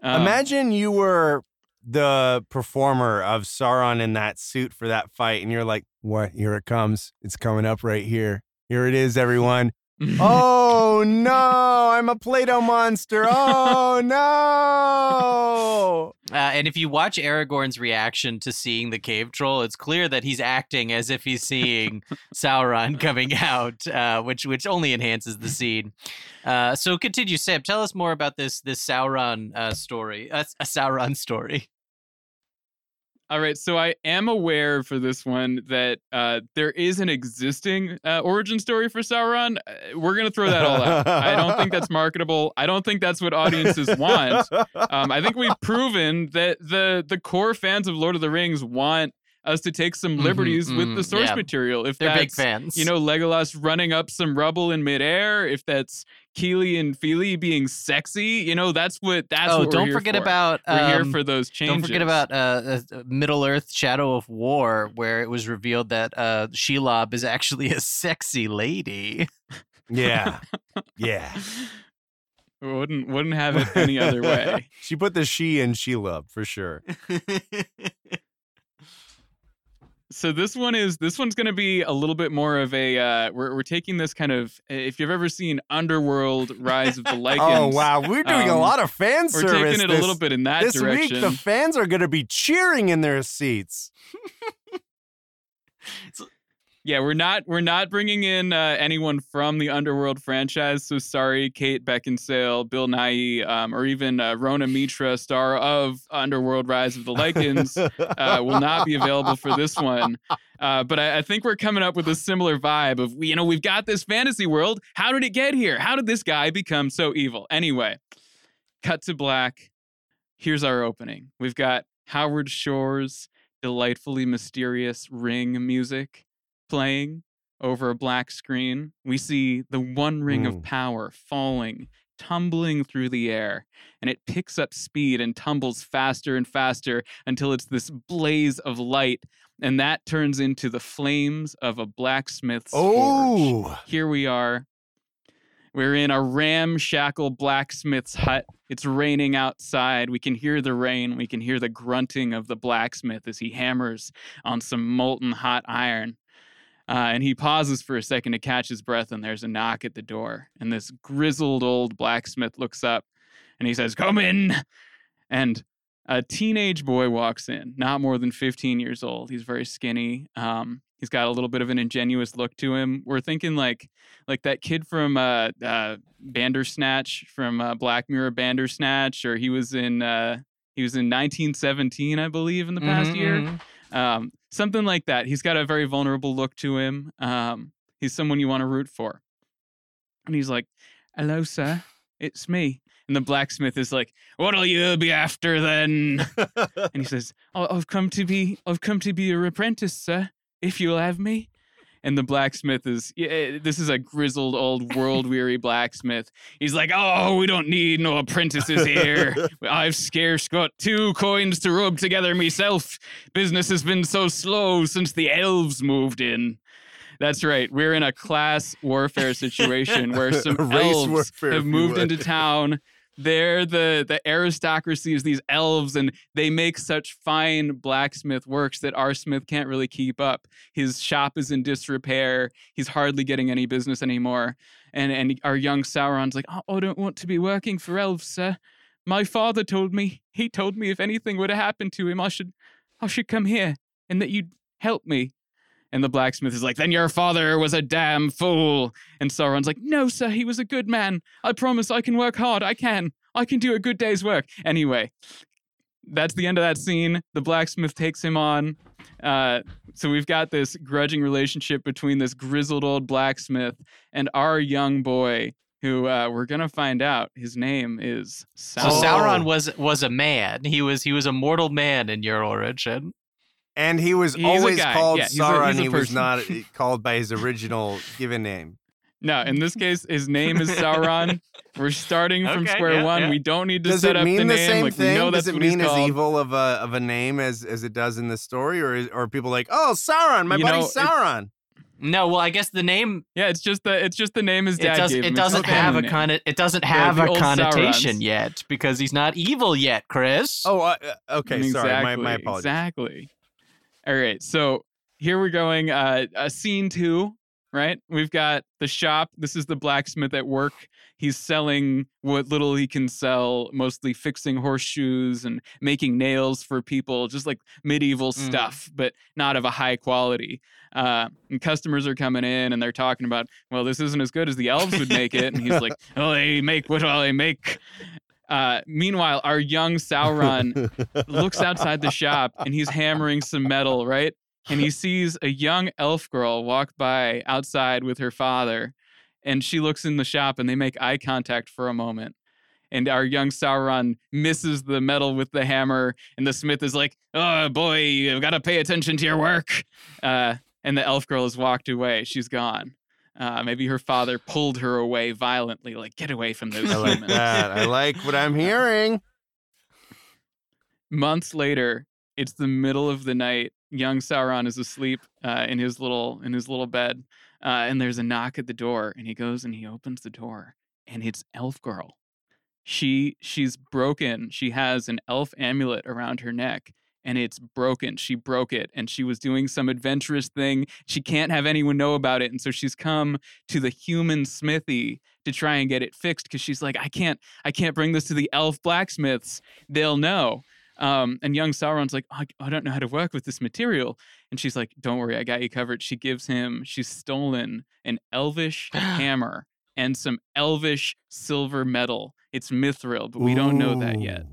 Um, Imagine you were the performer of Sauron in that suit for that fight, and you're like, "What? Here it comes! It's coming up right here. Here it is, everyone." *laughs* oh no! I'm a Play-Doh monster. Oh no! *laughs* Uh, and if you watch Aragorn's reaction to seeing the cave troll, it's clear that he's acting as if he's seeing *laughs* Sauron coming out, uh, which which only enhances the scene. Uh, so continue, Sam. Tell us more about this this Sauron uh, story, uh, a Sauron story. All right, so I am aware for this one that uh, there is an existing uh, origin story for Sauron. Uh, we're gonna throw that all out. I don't think that's marketable. I don't think that's what audiences want. *laughs* Um, I think we've proven that the the core fans of Lord of the Rings want us to take some Mhm, liberties with the mhm, source yeah. material. If They're big that's, fans. you know, Legolas running up some rubble in midair, if that's Kili and Fili being sexy, you know, that's what that's oh, what we're don't here forget for. about we're here um, for those changes. Don't forget about uh, uh, Middle Earth: Shadow of War, where it was revealed that uh, Shelob is actually a sexy lady. yeah, *laughs* yeah. wouldn't wouldn't have it any other way. *laughs* She put the she in Sheila for sure. *laughs* So this one is this one's going to be a little bit more of a uh, we're we're taking this kind of if you've ever seen Underworld: Rise of the Lycans. *laughs* Oh wow, we're doing a Um, lot of fan service. We're taking it a little bit in that this direction. This week. The fans are going to be cheering in their seats. *laughs* Yeah, we're not we're not bringing in uh, anyone from the Underworld franchise. So sorry, Kate Beckinsale, Bill Nighy, um, or even uh, Rhona Mitra, star of Underworld: Rise of the Lycans, uh, will not be available for this one. Uh, but I, I think we're coming up with a similar vibe of you know we've got this fantasy world. How did it get here? How did this guy become so evil? Anyway, cut to black. Here's our opening. We've got Howard Shore's delightfully mysterious ring music playing over a black screen. We see the one ring of Mm. power falling, tumbling through the air, and it picks up speed and tumbles faster and faster until it's this blaze of light. And that turns into the flames of a blacksmith's forge. Oh, Here we are. We're in a ramshackle blacksmith's hut. It's raining outside. We can hear the rain. We can hear the grunting of the blacksmith as he hammers on some molten hot iron. Uh, and he pauses for a second to catch his breath, and there's a knock at the door. And this grizzled old blacksmith looks up and he says, Come in. And a teenage boy walks in, not more than 15 years old. He's very skinny. Um, he's got a little bit of an ingenuous look to him. We're thinking like like that kid from uh, uh, Bandersnatch from uh, Black Mirror Bandersnatch, or he was in uh, he was in 1917, I believe, in the past Mhm, year mhm. Um, something like that. He's got a very vulnerable look to him. Um, he's someone you want to root for. And he's like, "Hello, sir, it's me." And the blacksmith is like, "What'll you be after then?" and he *laughs* says, "Oh, I've come to be, I've come to be your apprentice, sir. If you'll have me." And the blacksmith is eh, this is a grizzled old world weary *laughs* blacksmith. He's like oh we don't need no apprentices here. *laughs* I've scarce got two coins to rub together myself. Business has been so slow since the elves moved in. That's right we're in a class warfare situation where *laughs* some elves warfare, have moved into town they're the the aristocracy is these elves and they make such fine blacksmith works that our smith can't really keep up. His shop is in disrepair. He's hardly getting any business anymore. And and our young sauron's like oh, i don't want to be working for elves sir. My father told me he told me if anything were to happen to him i should i should come here and that you'd help me and the blacksmith is like, then your father was a damn fool. And Sauron's like, no, sir, he was a good man. I promise I can work hard. I can. I can do a good day's work. Anyway, that's the end of that scene. The blacksmith takes him on. Uh, so we've got this grudging relationship between this grizzled old blacksmith and our young boy, who uh, we're gonna find out his name is So Sauron. Sauron was was a man. He was he was a mortal man in your origin. And he was He's always called Yeah, he's a- Sauron. he's a he was not *laughs* called by his original given name. No, in this case, his name is Sauron. *laughs* We're starting from Okay, square yeah, one. yeah. We don't need to Does set it up mean the the, name. same like we thing? know Does it what mean as called. evil of a of a name as as it does in the story, or is, or are people like, oh, Sauron, my You buddy know, Sauron? No, well, I guess the name Yeah, it's just the it's just the name his it dad does gave him. it doesn't no have a family name. it doesn't have the a connotation Saurons. yet because he's not evil yet, Chris. Oh, uh, uh, okay, Exactly, sorry, my, my apologies. Exactly. All right, so here we're going. Uh, uh, scene two, right? We've got the shop. This is the blacksmith at work. He's selling what little he can sell, mostly fixing horseshoes and making nails for people, just like medieval Mm. stuff, but not of a high quality. Uh, and customers are coming in and they're talking about, well, this isn't as good as the elves would make it. And he's like, *laughs* oh, they make what all they make. Uh, meanwhile, our young Sauron *laughs* looks outside the shop and he's hammering some metal, right? And he sees a young elf girl walk by outside with her father. And she looks in the shop and they make eye contact for a moment. And our young Sauron misses the metal with the hammer. And the smith is like, oh boy, you've got to pay attention to your work. Uh, and the elf girl has walked away. She's gone. Uh, maybe her father pulled her away violently, like, get away from those I like humans. that. I like what I'm *laughs* hearing. months later it's the middle of the night young sauron is asleep uh, in his little in his little bed uh, and there's a knock at the door and he goes and he opens the door and it's elf girl she she's broken she has an elf amulet around her neck and it's broken she broke it and she was doing some adventurous thing she can't have anyone know about it and so she's come to the human smithy to try and get it fixed because she's like i can't i can't bring this to the elf blacksmiths they'll know um, and young Sauron's like, I, I don't know how to work with this material. And she's like, Don't worry, I got you covered. She gives him, she's stolen an elvish *gasps* hammer and some elvish silver metal. It's mithril, but we don't know that yet.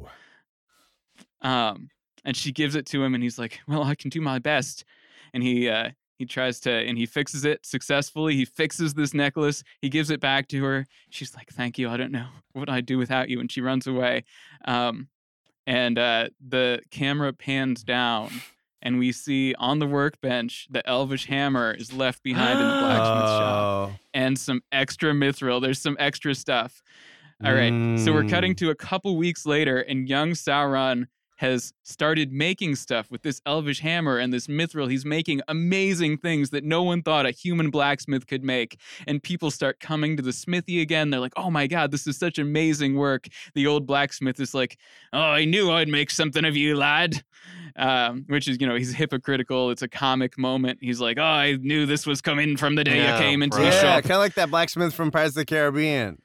Um, and she gives it to him, and he's like, "Well, I can do my best." And he uh, he tries to, and he fixes it successfully. He fixes this necklace. He gives it back to her. She's like, "Thank you. I don't know *laughs* what I'd do without you." And she runs away. Um, and uh, the camera pans down, and we see on the workbench the elvish hammer is left behind in the blacksmith shop, Oh. and some extra mithril. There's some extra stuff. All right. So we're cutting Mm. to a couple weeks later, and young Sauron has started making stuff with this elvish hammer and this mithril. He's making amazing things that no one thought a human blacksmith could make. And people start coming to the smithy again. They're like, oh my God, this is such amazing work. The old blacksmith is like, oh, I knew I'd make something of you, lad. Um, which is, you know, he's hypocritical. It's a comic moment. He's like, oh, I knew this was coming from the day Yeah, I came into right. the Yeah, kind of like that blacksmith from Pirates of the Caribbean.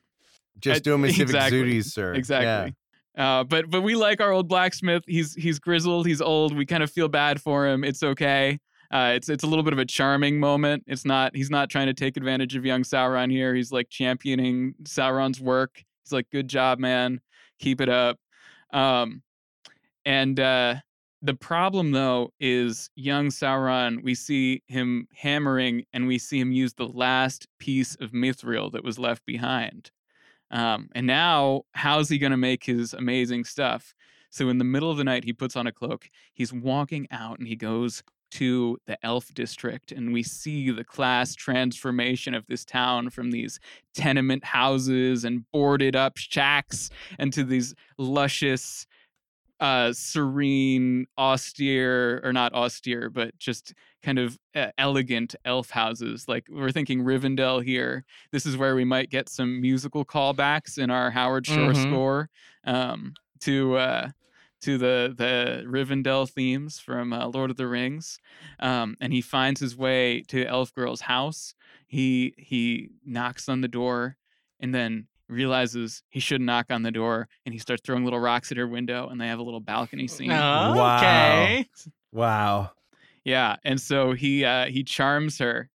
Just doing my civic exactly. duties, sir. Yeah. Uh, but but we like our old blacksmith. He's he's grizzled. He's old. We kind of feel bad for him. It's okay. Uh, it's it's a little bit of a charming moment. It's not. He's not trying to take advantage of young Sauron here. He's like championing Sauron's work. He's like, "Good job, man. Keep it up." Um, and uh, the problem though is young Sauron. We see him hammering, and we see him use the last piece of mithril that was left behind. Um, and now, how's he going to make his amazing stuff? So, in the middle of the night, he puts on a cloak. He's walking out and he goes to the elf district and we see the class transformation of this town from these tenement houses and boarded up shacks into these luscious uh serene austere or not austere but just kind of uh, elegant elf houses like we're thinking rivendell here this is where we might get some musical callbacks in our howard shore Mhm. score um to uh to the the Rivendell themes from uh, Lord of the Rings, um, and he finds his way to Elf Girl's house. He he knocks on the door, and then realizes he shouldn't knock on the door, and he starts throwing little rocks at her window, and they have a little balcony scene. Wow. Okay. Wow. Yeah, and so he uh, he charms her.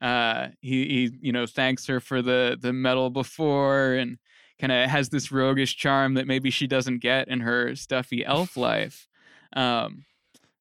Uh, he he you know thanks her for the the medal before, and kind of has this roguish charm that maybe she doesn't get in her stuffy elf life. Um,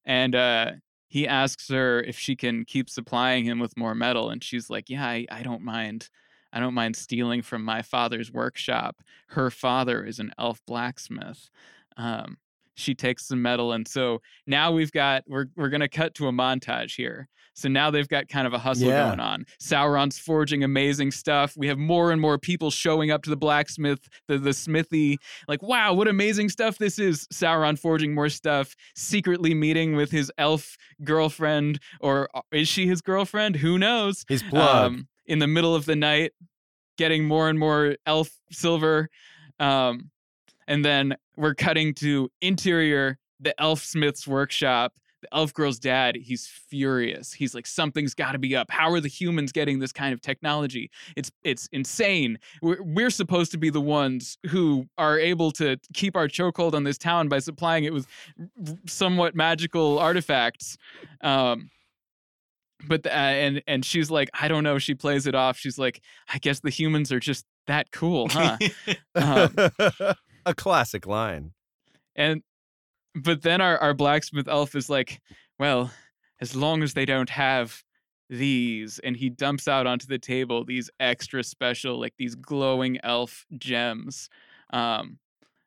and uh, he asks her if she can keep supplying him with more metal, and she's like, "Yeah, I, I don't mind. I don't mind stealing from my father's workshop. Her father is an elf blacksmith." Um, she takes the metal, and so now we've got we're we're gonna cut to a montage here. So now they've got kind of a hustle Yeah. going on. Sauron's forging amazing stuff. We have more and more people showing up to the blacksmith, the the smithy. Like, wow, what amazing stuff this is! Sauron forging more stuff, secretly meeting with his elf girlfriend, or uh, is she his girlfriend? Who knows? His plug. um, in the middle of the night, getting more and more elf silver. Um, and then we're cutting to interior, the elf smith's workshop. The elf girl's dad, he's furious. He's like, something's got to be up. How are the humans getting this kind of technology? It's it's insane. We're, we're supposed to be the ones who are able to keep our chokehold on this town by supplying it with somewhat magical artifacts. Um, but the, uh, and and she's like, I don't know. She plays it off. She's like, I guess the humans are just that cool, huh? *laughs* um, a classic line. and but then our, our blacksmith elf is like, well, as long as they don't have these, and he dumps out onto the table these extra special, like these glowing elf gems. Um,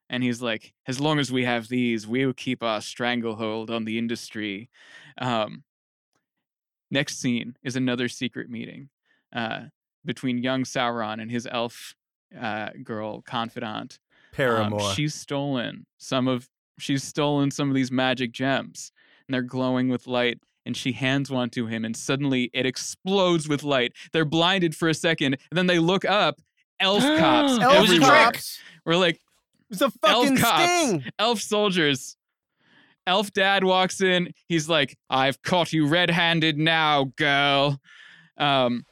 and he's like, as long as we have these, we'll keep our stranglehold on the industry. Um, next scene is another secret meeting uh, between young Sauron and his elf uh, girl confidant. Um, she's stolen some of she's stolen some of these magic gems, and they're glowing with light. And she hands one to him, and suddenly it explodes with light. They're blinded for a second, and then they look up. Elf cops. *gasps* It was a trick. Cops. We're like, it's a fucking elf cops. sting. elf soldiers. Elf dad walks in. He's like, I've caught you red handed now, girl. Um,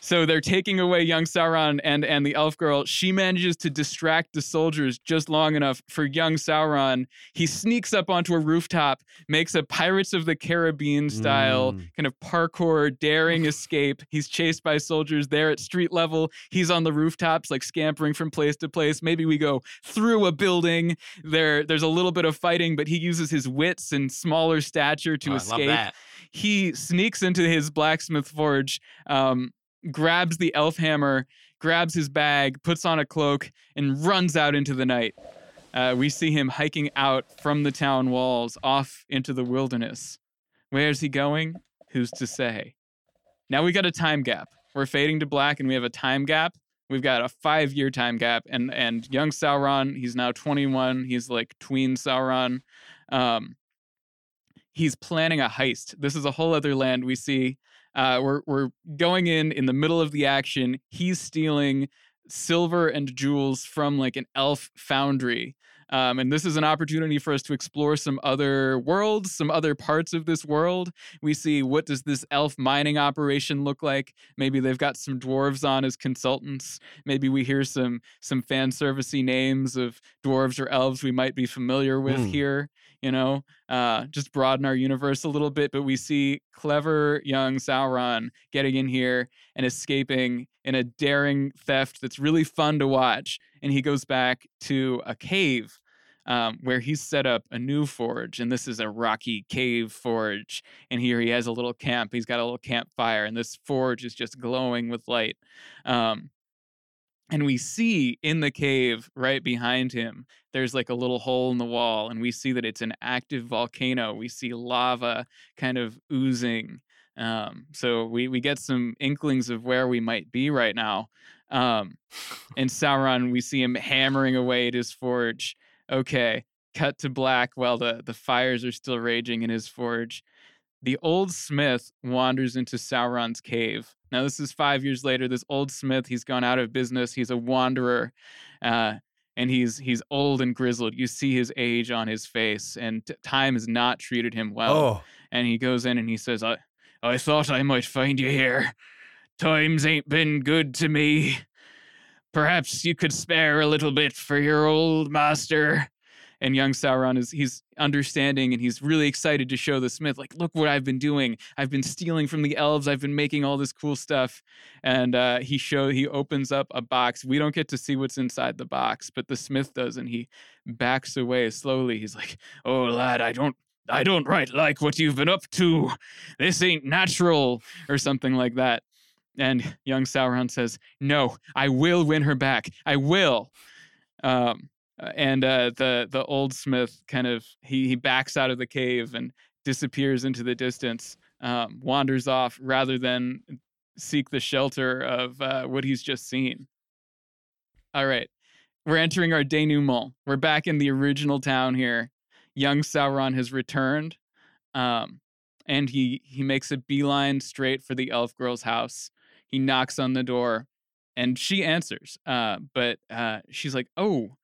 so they're taking away young Sauron and, and the elf girl. She manages to distract the soldiers just long enough for young Sauron. He sneaks up onto a rooftop, makes a Pirates of the Caribbean style Mm. kind of parkour, daring *laughs* escape. He's chased by soldiers there at street level. He's on the rooftops, like scampering from place to place. Maybe we go through a building. There, there's a little bit of fighting, but he uses his wits and smaller stature to Oh, I escape love that. he sneaks into his blacksmith forge, um, grabs the elf hammer, grabs his bag, puts on a cloak, and runs out into the night. Uh, we see him hiking out from the town walls off into the wilderness. Where's he going? Who's to say? Now we got a time gap. We're fading to black, and we have a time gap. We've got a five-year time gap, and and young Sauron, he's now 21. He's like tween Sauron. Um, he's planning a heist. This is a whole other land we see. Uh, we're we're going in in the middle of the action. He's stealing silver and jewels from like an elf foundry. Um, and this is an opportunity for us to explore some other worlds, some other parts of this world. We see what does this elf mining operation look like? Maybe they've got some dwarves on as consultants. Maybe we hear some some fan servicey names of dwarves or elves we might be familiar with Hmm. here. You know, uh, just broaden our universe a little bit. But we see clever young Sauron getting in here and escaping in a daring theft that's really fun to watch. And he goes back to a cave um, where he's set up a new forge. And this is a rocky cave forge. And here he has a little camp. He's got a little campfire, and this forge is just glowing with light. Um, and we see in the cave right behind him there's like a little hole in the wall and we see that it's an active volcano we see lava kind of oozing um, so we we get some inklings of where we might be right now um, and sauron we see him hammering away at his forge okay cut to black while the the fires are still raging in his forge the old smith wanders into sauron's cave now, this is five years later. This old smith, he's gone out of business. He's a wanderer, uh, and he's he's old and grizzled. You see his age on his face, and t- time has not treated him well. Oh, And he goes in and he says, "I I thought I might find you here. Times ain't been good to me. Perhaps you could spare a little bit for your old master." And young Sauron is he's understanding and he's really excited to show the smith like look what I've been doing. I've been stealing from the elves. I've been making all this cool stuff. And uh, he show he opens up a box. We don't get to see what's inside the box, but the smith does, and he backs away slowly. He's like, "Oh lad, I don't I don't right like what you've been up to. This ain't natural, or something like that. And young Sauron says, No, I will win her back. I will. Um, uh, and uh, the the old smith kind of he he backs out of the cave and disappears into the distance, um, wanders off rather than seek the shelter of uh, what he's just seen. All right, we're entering our denouement. We're back in the original town here young Sauron has returned, um, and he he makes a beeline straight for the elf girl's house. He knocks on the door, and she answers. Uh, but uh, she's like, "Oh,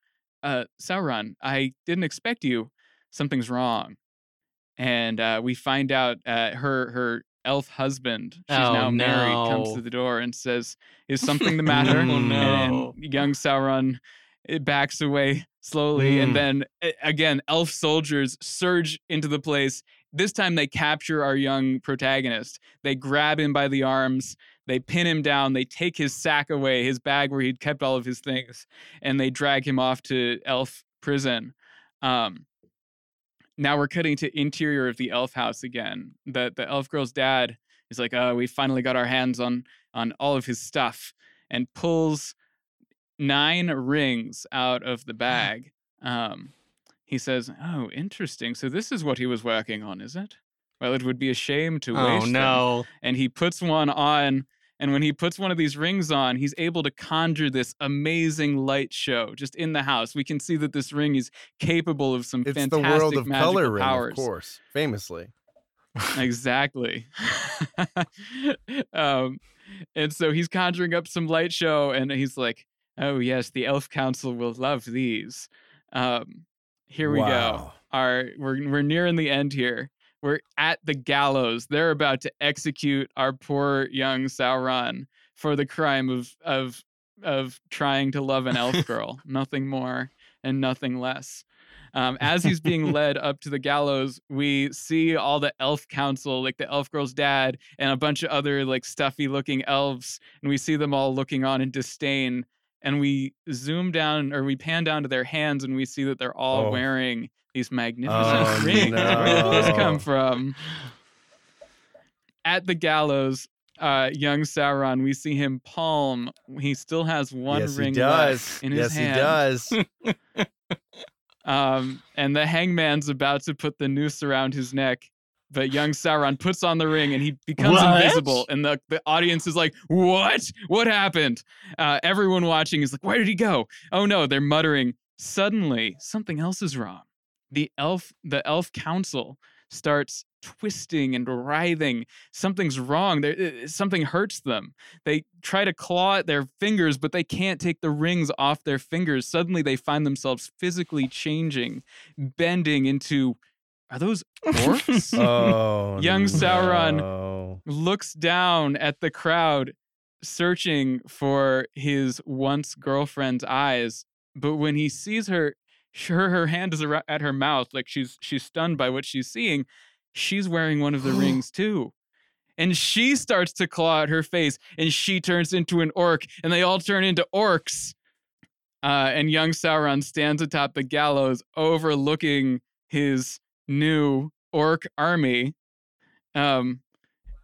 uh, Sauron, I didn't expect you. Something's wrong." And uh, we find out uh, her her elf husband, she's Oh, now married, comes to the door and says, "Is *laughs* something the matter?" Oh, no. And young Sauron it backs away slowly Mm. and then again elf soldiers surge into the place. This time they capture our young protagonist. They grab him by the arms they pin him down they take his sack away his bag where he'd kept all of his things and they drag him off to elf prison. Um, now we're cutting to interior of the elf house again. The the elf girl's dad is like oh we finally got our hands on on all of his stuff and pulls nine rings out of the bag. Um, he says, "Oh, interesting. So this is what he was working on, is it? Well, it would be a shame to Oh waste them." no. And he puts one on, and when he puts one of these rings on, he's able to conjure this amazing light show just in the house. We can see that this ring is capable of some it's the fantastic world of magical color ring, of course, famously. exactly. *laughs* um, and so he's conjuring up some light show, and he's like, "Oh yes, the Elf Council will love these." Um, here we go. Our we're we're nearing the end here. We're at the gallows. They're about to execute our poor young Sauron for the crime of of of trying to love an elf *laughs* girl. nothing more and nothing less. Um, as he's being *laughs* led up to the gallows, we see all the elf council, like the elf girl's dad, and a bunch of other like stuffy looking elves, and we see them all looking on in disdain. And we zoom down or we pan down to their hands, and we see that they're all Oh. wearing these magnificent Oh, rings. Where did those no. come from? At the gallows, uh, young Sauron, we see him palm. He still has one yes, ring he does. left in his yes, hand. he does. *laughs* Um, and the hangman's about to put the noose around his neck, but young Sauron puts on the ring and he becomes What? invisible. And the, the audience is like, What? What happened? Uh, everyone watching is like, Where did he go? Oh no, they're muttering. Suddenly, something else is wrong. The elf, the elf council starts twisting and writhing. Something's wrong. There, uh, something hurts them. They try to claw at their fingers, but they can't take the rings off their fingers. Suddenly, they find themselves physically changing, bending into. Are those orcs? *laughs* Oh, *laughs* Young Sauron. no. Looks down at the crowd, searching for his once girlfriend's eyes. But when he sees her, sure, her hand is at her mouth, like she's she's stunned by what she's seeing. She's wearing one of the *gasps* rings too. And she starts to claw at her face, and she turns into an orc, and they all turn into orcs. Uh, and young Sauron stands atop the gallows, overlooking his new orc army. Um,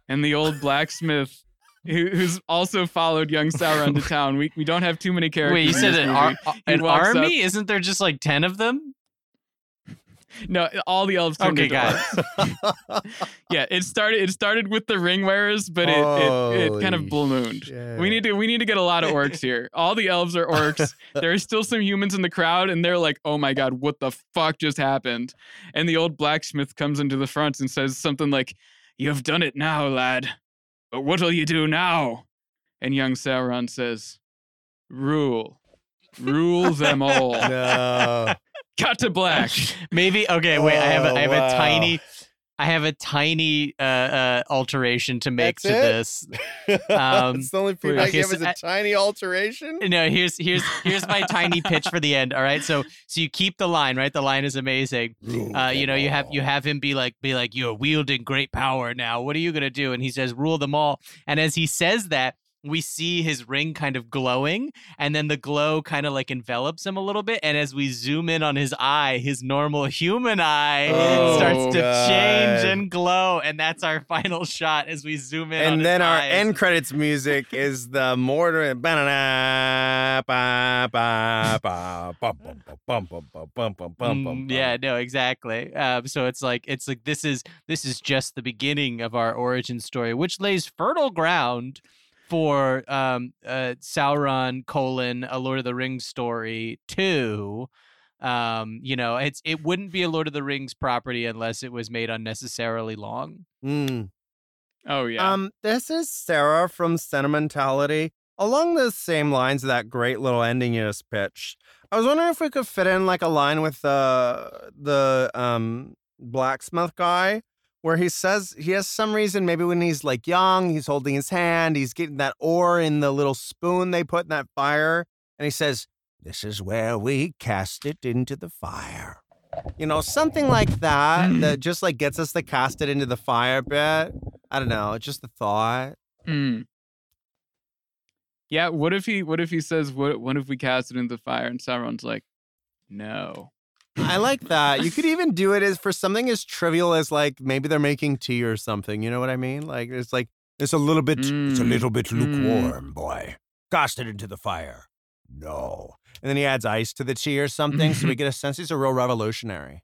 and the old blacksmith who, who's also followed young Sauron to *laughs* town. We we don't have too many characters. Wait, you said an, ar- an walks up- army? Isn't there just like 10 of them? No, all the elves turned Okay, into orcs. *laughs* Yeah, it started. It started with the ring wearers, but it it, it kind of ballooned. shit. We need to we need to get a lot of orcs here. *laughs* All the elves are orcs. *laughs* there are still some humans in the crowd, and they're like, "Oh my god, what the fuck just happened?" And the old blacksmith comes into the front and says something like, "You have done it now, lad. But what'll you do now?" And young Sauron says, "Rule, rule them all." No. Cut to black. *laughs* Maybe okay. Wait, I have a, I have Oh, a tiny, I have a tiny uh, uh, alteration to make That's to it? this. Um, *laughs* it's the only feedback okay, you so have is a I- tiny alteration. No, here's here's here's my tiny pitch for the end. All right, so so you keep the line, right? The line is amazing. Uh, you know, you have you have him be like be like you're wielding great power now. What are you gonna do? And he says, rule them all. And as he says that we see his ring kind of glowing, and then the glow kind of like envelops him a little bit. And as we zoom in on his eye, his normal human eye oh, starts to God. change and glow. And that's our final shot as we zoom in. And then our eyes. end credits music is the mortar. yeah, no, exactly. Um, so it's like it's like this is this is just the beginning of our origin story, which lays fertile ground for um, uh, Sauron colon a Lord of the Rings story two. Um, you know, it's it wouldn't be a Lord of the Rings property unless it was made unnecessarily long. Mm. Oh yeah. Um, this is Sarah from Sentimentality. Along the same lines of that great little ending you just pitched, I was wondering if we could fit in like a line with the the um blacksmith guy where he says he has some reason maybe when he's like young, he's holding his hand, he's getting that ore in the little spoon they put in that fire, and he says, "This is where we cast it into the fire." You know, something like that that just like gets us to cast it into the fire bit. I don't know, just a thought. Mm. Yeah, what if he what if he says what what if we cast it into the fire and Sauron's like, no. I like that. You could even do it as for something as trivial as like maybe they're making tea or something. You know what I mean? Like it's like it's a little bit it's a Mm. little bit Mm. lukewarm, boy. Cast it into the fire. No. And then he adds ice to the tea or something, so we get a sense he's a real revolutionary.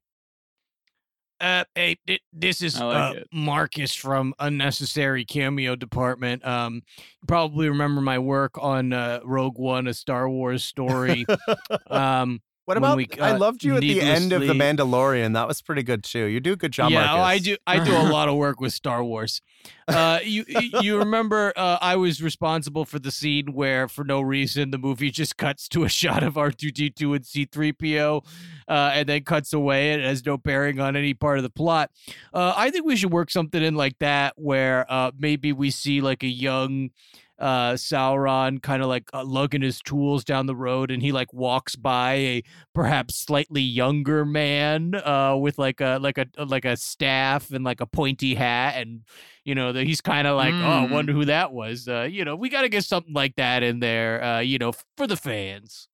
Uh, hey, thi- this is like uh. Marcus from Unnecessary Cameo Department. Um, you probably remember my work on uh, Rogue One, a Star Wars story. *laughs* um, What about we, I uh, loved you at the end of the Mandalorian. That was pretty good too. You do a good job, yeah, Marcus. oh, I do. I do a *laughs* lot of work with Star Wars. Uh, you you remember uh, I was responsible for the scene where, for no reason, the movie just cuts to a shot of R two D two and C three PO, uh, and then cuts away. and It has no bearing on any part of the plot. Uh, I think we should work something in like that, where uh, maybe we see like a young uh Sauron kind of like uh, lugging his tools down the road and he like walks by a perhaps slightly younger man uh with like a like a like a staff and like a pointy hat and you know that he's kind of like oh I Mm. wonder who that was uh you know we got to get something like that in there uh you know for the fans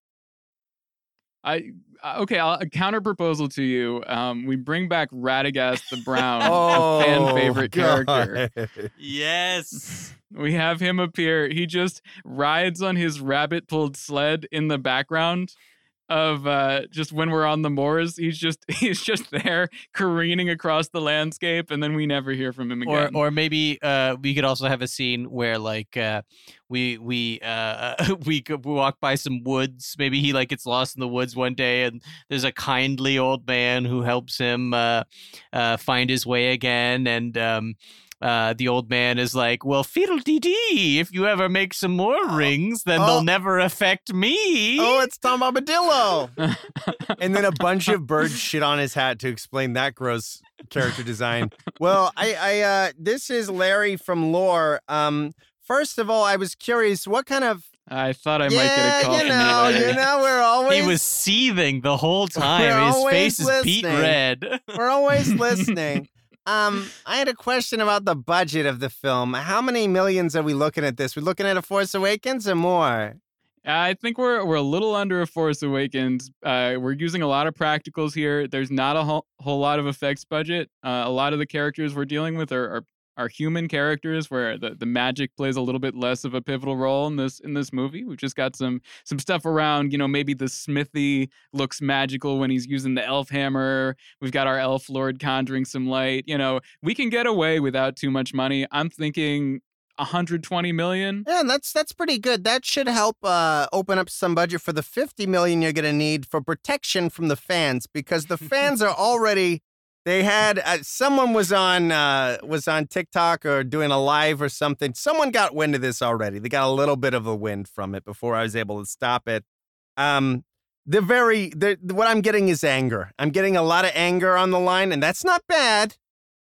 I uh, okay, I'll, a counter proposal to you. Um, we bring back Radagast the Brown, Oh, fan favorite character. Yes. We have him appear. He just rides on his rabbit pulled sled in the background of uh just when we're on the moors. He's just *laughs* he's just there careening across the landscape and then we never hear from him again. or maybe uh we could also have a scene where like uh we we uh *laughs* we walk by some woods maybe he like gets lost in the woods one day and there's a kindly old man who helps him uh uh find his way again and um uh, the old man is like, "Well, fiddle dee dee. If you ever make some more rings, then oh. they'll never affect me." Oh, it's Tom Bombadillo. *laughs* and then a bunch of birds shit on his hat to explain that gross character design. Well, I, I, uh, this is Larry from Lore. Um, first of all, I was curious, what kind of? I thought I yeah, might get a call you from know, you. you *laughs* know, we're always he was seething the whole *laughs* time. His always face is beat listening. red. we're always listening. Um, I had a question about the budget of the film. How many millions are we looking at this? We're looking at a Force Awakens or more? I think we're we're a little under a Force Awakens. Uh, we're using a lot of practicals here. There's not a whole, whole lot of effects budget. Uh, a lot of the characters we're dealing with are, are our human characters, where the, the magic plays a little bit less of a pivotal role in this in this movie. We've just got some some stuff around, you know, maybe the smithy looks magical when he's using the elf hammer. We've got our elf lord conjuring some light. You know, we can get away without too much money. I'm thinking 120 million. Yeah, and that's that's pretty good. That should help uh, open up some budget for the 50 million you're going to need for protection from the fans because the *laughs* fans are already they had uh, someone was on uh, was on TikTok or doing a live or something. Someone got wind of this already. They got a little bit of a wind from it before I was able to stop it. Um, the very the, what I'm getting is anger. I'm getting a lot of anger on the line, and that's not bad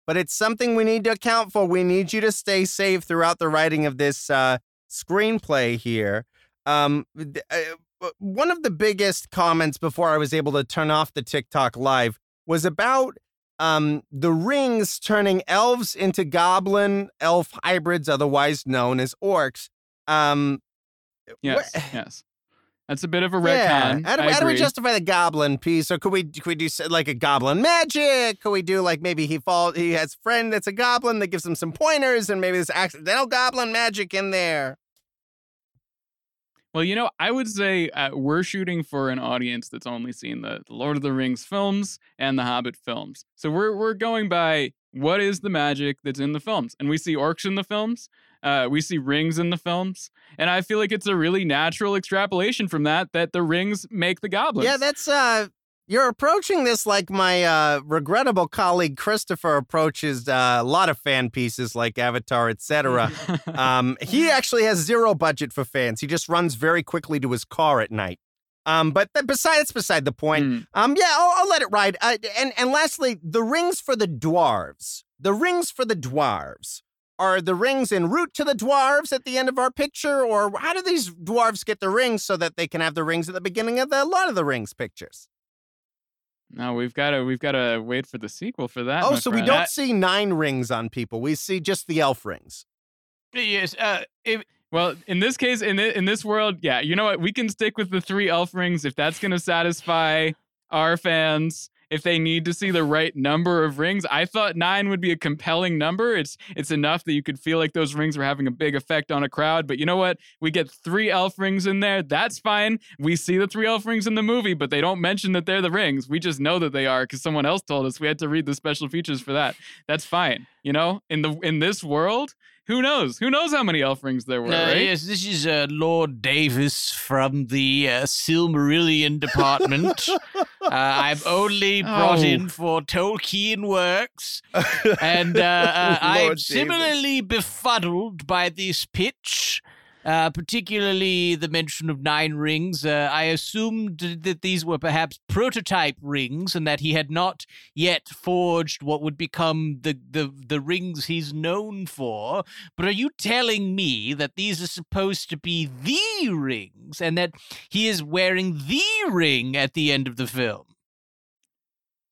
but it's something we need to account for. We need you to stay safe throughout the writing of this uh, screenplay here. Um, uh, one of the biggest comments before I was able to turn off the TikTok live was about um, the rings turning elves into goblin elf hybrids, otherwise known as orcs. Um, yes, wh- yes. That's a bit of a retcon. Yeah. How, do, how do, we justify the goblin piece? Or could we could we do like a goblin magic? Could we do like maybe he fall he has a friend that's a goblin that gives him some pointers, and maybe there's accidental goblin magic in there. Well, you know, I would say uh, we're shooting for an audience that's only seen the, the Lord of the Rings films and the Hobbit films. So we're we're going by what is the magic that's in the films, and we see orcs in the films. Uh, we see rings in the films, and I feel like it's a really natural extrapolation from that that the rings make the goblins. Yeah, that's uh, you're approaching this like my uh, regrettable colleague Christopher approaches uh, a lot of fan pieces like Avatar, etc. *laughs* um, he actually has zero budget for fans. He just runs very quickly to his car at night. Um, but th- beside that's beside the point. Mm. Um, yeah, I'll, I'll, let it ride. Uh, and and lastly, the rings for the dwarves. The rings for the dwarves. Are the rings en route to the dwarves at the end of our picture, or how do these dwarves get the rings so that they can have the rings at the beginning of the Lord of the Rings pictures? No, we've got to we've got to wait for the sequel for that. Oh, so friend. we don't see nine rings on people. We see just the elf rings. Yes. Uh, if, well, in this case, in the, in this world, yeah, you know what? We can stick with the three elf rings if that's going to satisfy our fans if they need to see the right number of rings. I thought nine would be a compelling number. It's it's enough that you could feel like those rings were having a big effect on a crowd. But you know what? We get three elf rings in there. That's fine. We see the three elf rings in the movie, but they don't mention that they're the rings. We just know that they are because someone else told us. We had to read the special features for that. That's fine. You know, in the in this world, who knows? Who knows how many elf rings there were, uh, right? Yes, this is uh, Lord Davis from the uh, Silmarillion department. *laughs* Uh, I've only brought oh. in for Tolkien works, *laughs* and uh, uh, I'm similarly befuddled by this pitch uh, particularly the mention of nine rings. Uh, I assumed that these were perhaps prototype rings and that he had not yet forged what would become the, the, the rings he's known for. But are you telling me that these are supposed to be the rings and that he is wearing the ring at the end of the film?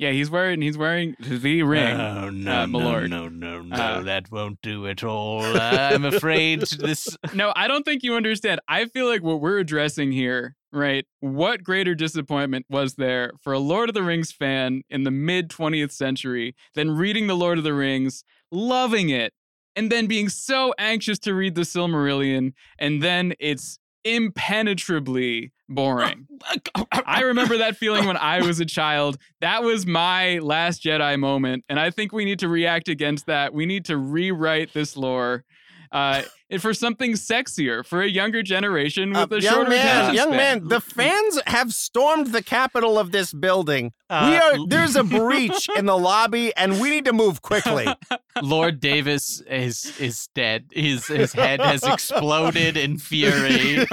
Yeah, he's wearing he's wearing the ring. Oh no, uh, no, no, no, no! Uh, that won't do at all. I'm afraid this. *laughs* No, I don't think you understand. I feel like what we're addressing here, right? What greater disappointment was there for a Lord of the Rings fan in the mid 20th century than reading the Lord of the Rings, loving it, and then being so anxious to read the Silmarillion, and then it's impenetrably boring. *laughs* I remember that feeling when I was a child. That was my last Jedi moment. And I think we need to react against that. We need to rewrite this lore. Uh, for something sexier for a younger generation with uh, a shorter man, young span. man. The fans have stormed the capital of this building. Uh, we are there's a *laughs* breach in the lobby, and we need to move quickly. *laughs* Lord Davis is is dead. His his head has exploded in fury, *laughs*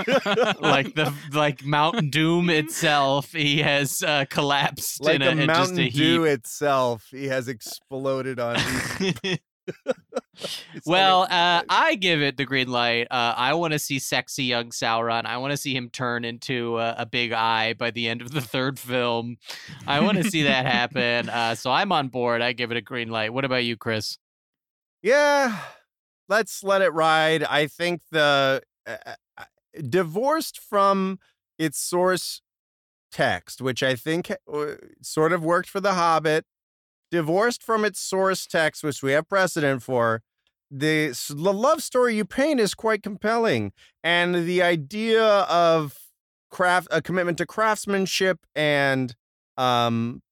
like the like Mount Doom itself. He has uh, collapsed like in a, a Mountain just a Dew itself. He has exploded on. *laughs* well, uh, I give it the green light. Uh, I want to see sexy young Sauron. I want to see him turn into a, a, big eye by the end of the third film. I want to see that happen. *laughs* Uh, so I'm on board. I give it a green light. What about you, Chris? Yeah, let's let it ride. I think the uh, uh, divorced from its source text, which I think uh, sort of worked for The Hobbit divorced from its source text, which we have precedent for, the, the love story you paint is quite compelling, and the idea of craft a commitment to craftsmanship and um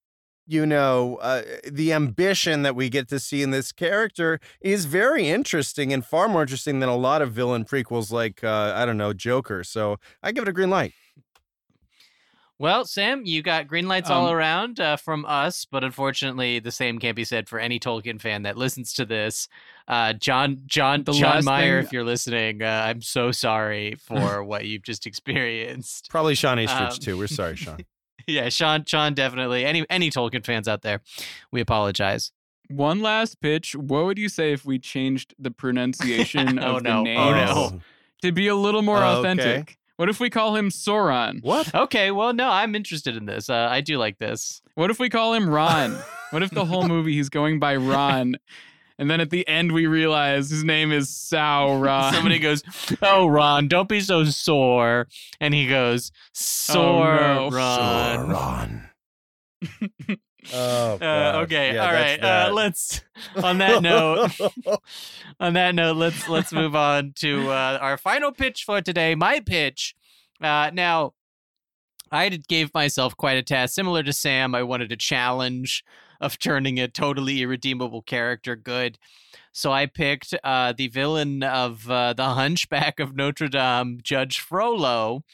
you know uh, the ambition that we get to see in this character is very interesting and far more interesting than a lot of villain prequels like uh, I don't know Joker. So I give it a green light. Well, Sam, you got green lights all Um, around uh, from us, but unfortunately, the same can't be said for any Tolkien fan that listens to this. Uh, John, John, The John Meyer, thing- if you're listening, uh, I'm so sorry *laughs* for what you've just experienced. Probably Sean Astridge Um, too. We're sorry, *laughs* Sean. yeah, Sean, Sean, definitely. Any any Tolkien fans out there, we apologize. One last pitch. What would you say if we changed the *laughs* pronunciation Oh, of no. the Oh, no. to be a little more Oh, okay. Authentic? What if we call him Sauron? What? Okay, well, no, I'm interested in this. Uh, I do like this. What if we call him Ron? *laughs* what if the whole movie he's going by Ron, and then at the end we realize his name is Sauron? Somebody goes, "Oh, Ron, don't be so sore," and he goes, "Sore, no. Ron." Sauron. *laughs* oh, *laughs* Uh, okay, Yeah, all that's. Uh, let's. On that note, *laughs* on that note, let's let's move on to uh, our final pitch for today. My pitch. Uh, now, I gave myself quite a task, similar to Sam. I wanted a challenge of turning a totally irredeemable character good. So I picked uh, the villain of uh, the Hunchback of Notre Dame, Judge Frollo.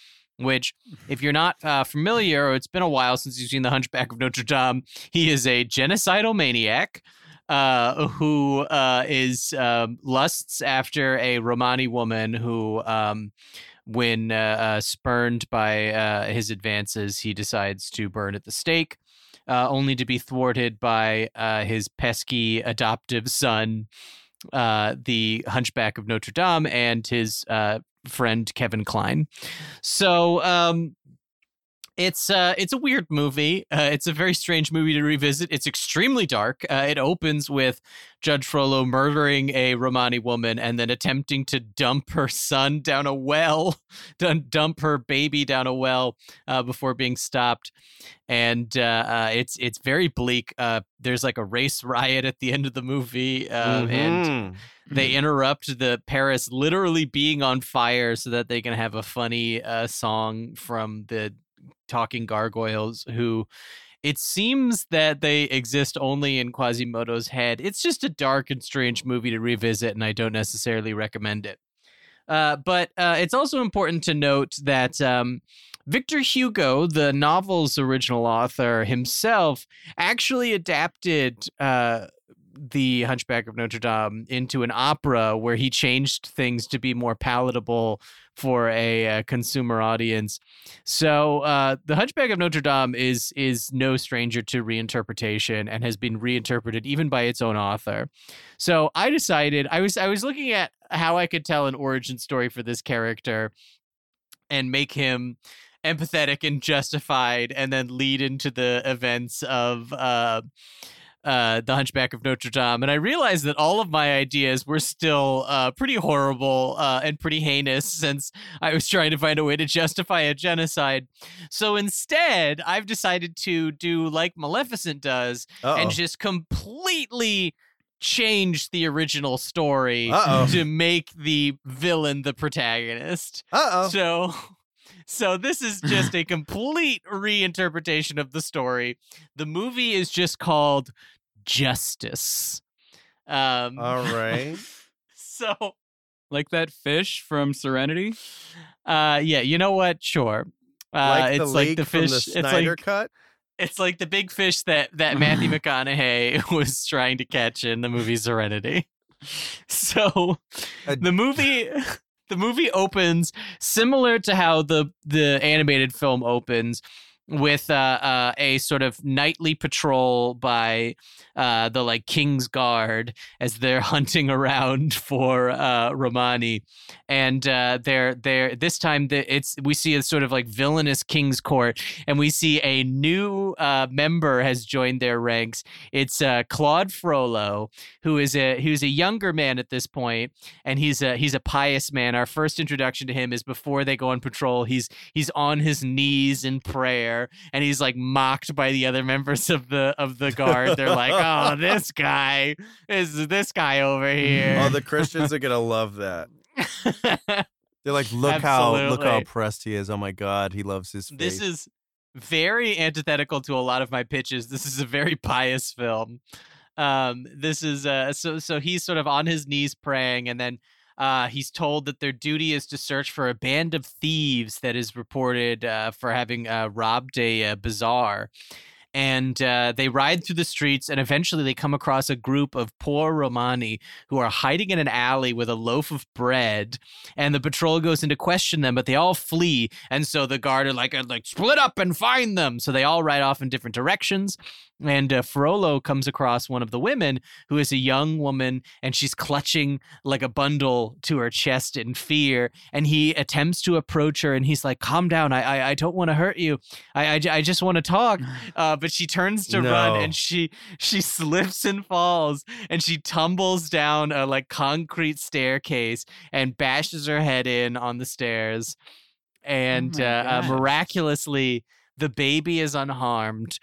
Which, if you're not uh, familiar, or it's been a while since you've seen the Hunchback of Notre Dame, he is a genocidal maniac uh, who uh, is um, lusts after a Romani woman who, um, when uh, uh, spurned by uh, his advances, he decides to burn at the stake, only to be thwarted by his pesky adoptive son, uh, the Hunchback of Notre Dame, and his uh, friend Kevin Kline. So. Um, it's uh, it's a weird movie. Uh, it's a very strange movie to revisit. It's extremely dark. Uh, it opens with Judge Frollo murdering a Romani woman and then attempting to dump her son down a well, *laughs* dump her baby down a well uh, before being stopped. And uh, uh, it's it's very bleak. Uh, there's like a race *laughs* riot at the end of the movie, um, and Mhm. they interrupt the Paris literally being on fire so that they can have a funny uh, song from the talking gargoyles who it seems that they exist only in Quasimodo's head. It's just a dark and strange movie to revisit, and I don't necessarily recommend it. Uh, but uh, it's also important to note that um, Victor Hugo, the novel's original author himself, actually adapted uh, the Hunchback of Notre Dame into an opera where he changed things to be more palatable for a, uh consumer audience. So uh, the Hunchback of Notre Dame is is no stranger to reinterpretation and has been reinterpreted even by its own author. So I decided I was I was looking at how I could tell an origin story for this character and make him empathetic and justified and then lead into the events of uh uh, the Hunchback of Notre Dame, and I realized that all of my ideas were still uh, pretty horrible uh, and pretty heinous since I was trying to find a way to justify a genocide. So instead, I've decided to do like Maleficent does Uh-oh. and just completely change the original story Uh-oh. to make the villain the protagonist. Uh-oh. So *laughs* so this is just *laughs* a complete reinterpretation of the story. The movie is just called Justice. Um All right. *laughs* so like that fish from Serenity. uh yeah, you know what? Sure. Uh like the it's like leak the from fish the it's Snyder like cut. it's like the big fish that that Matthew *laughs* McConaughey was trying to catch in the movie Serenity. So the movie the movie opens similar to how the the animated film opens with uh, uh, a sort of nightly patrol by uh, the like King's Guard as they're *laughs* hunting around for uh, Romani, and uh, they're they're this time the, it's we see a sort of like villainous King's Court, and we see a new uh, member has joined their ranks. It's Claude Frollo, who is a who's a younger man at this point, and he's a he's a pious man. Our first introduction to him is before they go on patrol. He's he's on his knees in prayer there and he's like mocked by the other members of the of the guard. They're like, *laughs* "Oh, this guy is this guy over here." Oh, the Christians are gonna love that. *laughs* They're like, look how look how Absolutely. oppressed he is. Oh my God, he loves his faith. this is very antithetical to a lot of my pitches. This is a very pious film. Um, this is uh, so so he's sort of on his knees praying, and then uh, he's told that their duty is to search for a band of thieves that is reported uh, for having uh, robbed a, uh bazaar. And uh, they ride through the streets, and eventually they come across a group of poor Romani who are hiding in an alley with a loaf of bread. And the patrol goes in to question them, but they all flee. And so the guard are like, like split up and find them. So they all ride off in different directions. And uh, Frollo comes across one of the women who is a young woman and she's clutching like a bundle to her chest in fear. And he attempts to approach her and he's like, calm down. I, I, I don't want to hurt you. I, I, I just want to talk. *sighs* Uh, but she turns to run and she, she slips and falls and she tumbles down a like concrete staircase and bashes her head in on the stairs. And my uh, uh, miraculously, the baby is unharmed.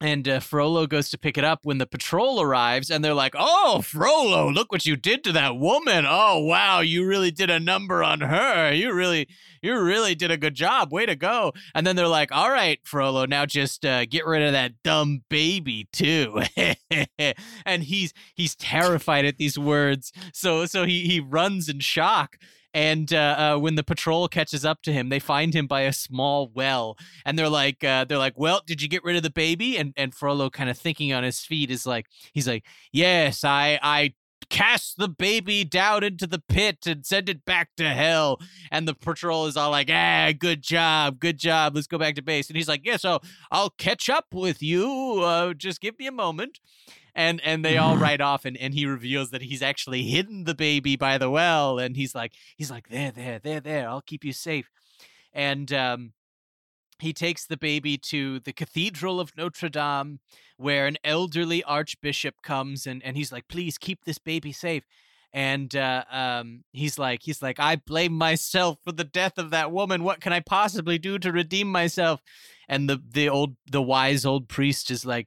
And uh, Frollo goes to pick it up when the patrol arrives, and they're like, "Oh, Frollo, look what you did to that woman! Oh, wow, you really did a number on her. You really, you really did a good job. Way to go!" And then they're like, "All right, Frollo, now just uh, get rid of that dumb baby too." *laughs* and he's he's terrified at these words, so so he he runs in shock. And uh, uh, when the patrol catches up to him, they find him by a small well, and they're like, uh, they're like, "Well, did you get rid of the baby?" And and Frollo, kind of thinking on his feet, is like, he's like, "Yes, I I cast the baby down into the pit and send it back to hell." And the patrol is all like, "Ah, good job, good job. Let's go back to base." And he's like, "Yeah, so I'll catch up with you. Uh, just give me a moment." And and they all ride off, and, and he reveals that he's actually hidden the baby by the well, and he's like, he's like, there, there, there, there. I'll keep you safe. And um, he takes the baby to the Cathedral of Notre Dame, where an elderly archbishop comes and, and he's like, please keep this baby safe. And uh, um, he's like, he's like, I blame myself for the death of that woman. What can I possibly do to redeem myself? And the the old the wise old priest is like,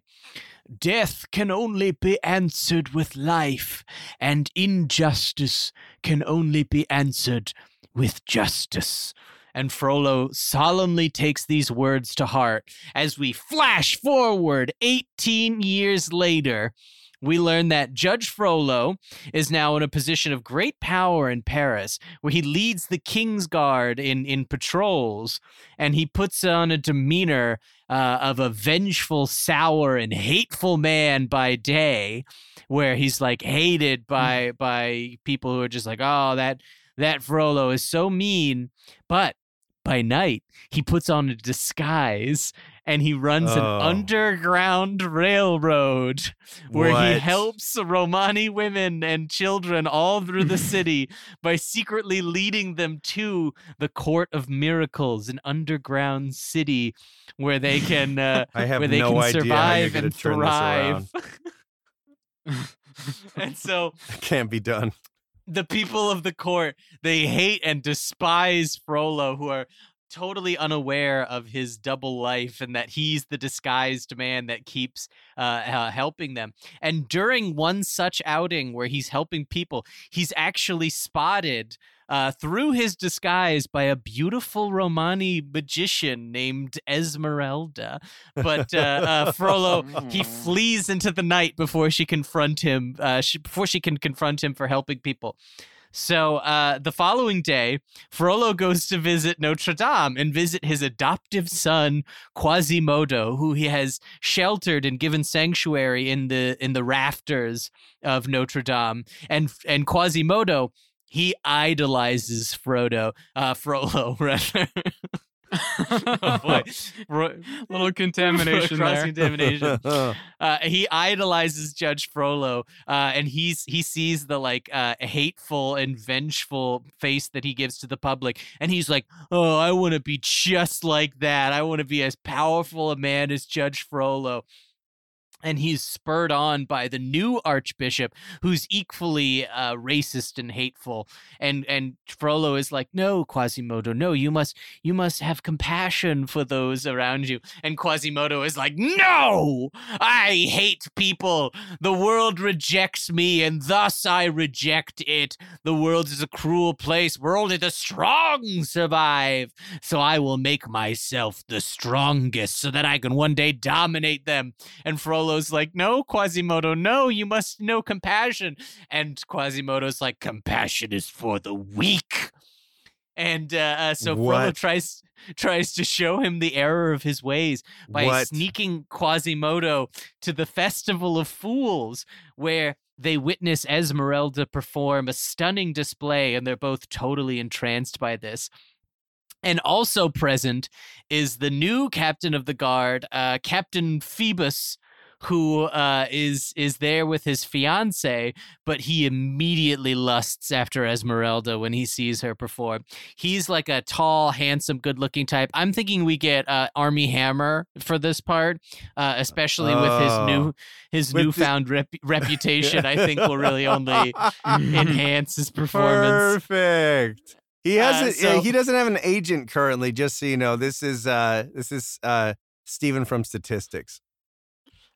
death can only be answered with life, and injustice can only be answered with justice. And Frollo solemnly takes these words to heart. As we flash forward 18 years later, we learn that Judge Frollo is now in a position of great power in Paris, where he leads the King's Guard in, in patrols, and he puts on a demeanor uh, of a vengeful, sour, and hateful man by day, where he's like hated by by people who are just like, oh, that that Frollo is so mean. But by night, he puts on a disguise and he runs an Oh. underground railroad where he helps Romani women and children all through the *laughs* city by secretly leading them to the Court of Miracles, an underground city where they can uh, *laughs* where they no can idea how you're survive and turn this around. thrive. *laughs* and so it Can't be done. the people of the court they hate and despise Frollo, who are totally unaware of his double life and that he's the disguised man that keeps uh, uh, helping them. And during one such outing where he's helping people, he's actually spotted. Uh, through his disguise by a beautiful Romani magician named Esmeralda. But uh, uh, Frollo, he flees into the night before she confront him. Uh, she, before she can confront him for helping people. So uh, the following day, Frollo goes to visit Notre Dame and visit his adoptive son Quasimodo, who he has sheltered and given sanctuary in the in the rafters of Notre Dame. And and Quasimodo, he idolizes Frodo, uh, Frollo *laughs* rather. Oh *laughs* Little *laughs* contamination cross contamination *laughs* uh, he idolizes Judge Frollo, uh, and he's he sees the like uh, hateful and vengeful face that he gives to the public, and he's like, "Oh, I want to be just like that. I want to be as powerful a man as Judge Frollo." And he's spurred on by the new archbishop who's equally uh, racist and hateful and and Frollo is like no Quasimodo no you must you must have compassion for those around you. And Quasimodo is like no! I hate people! The world rejects me and thus I reject it! The world is a cruel place where only the strong survive! So I will make myself the strongest so that I can one day dominate them! And Like, no, Quasimodo, no, you must know compassion. And Quasimodo's like, compassion is for the weak. And uh, uh, so Frollo tries tries to show him the error of his ways by What? sneaking Quasimodo to the Festival of Fools, where they witness Esmeralda perform a stunning display, and they're both totally entranced by this. And also present is the new captain of the guard, uh, Captain Phoebus, who uh, is is there with his fiance, but he immediately lusts after Esmeralda when he sees her perform. He's like a tall, handsome, good-looking type. I'm thinking we get uh, Armie Hammer for this part, uh, especially with his Oh. new his With newfound rep- reputation. I think will really only *laughs* enhance his performance. Perfect. He Uh, hasn't. so- he doesn't have an agent currently. Just so you know, this is uh, this is uh, Steven from Statistics.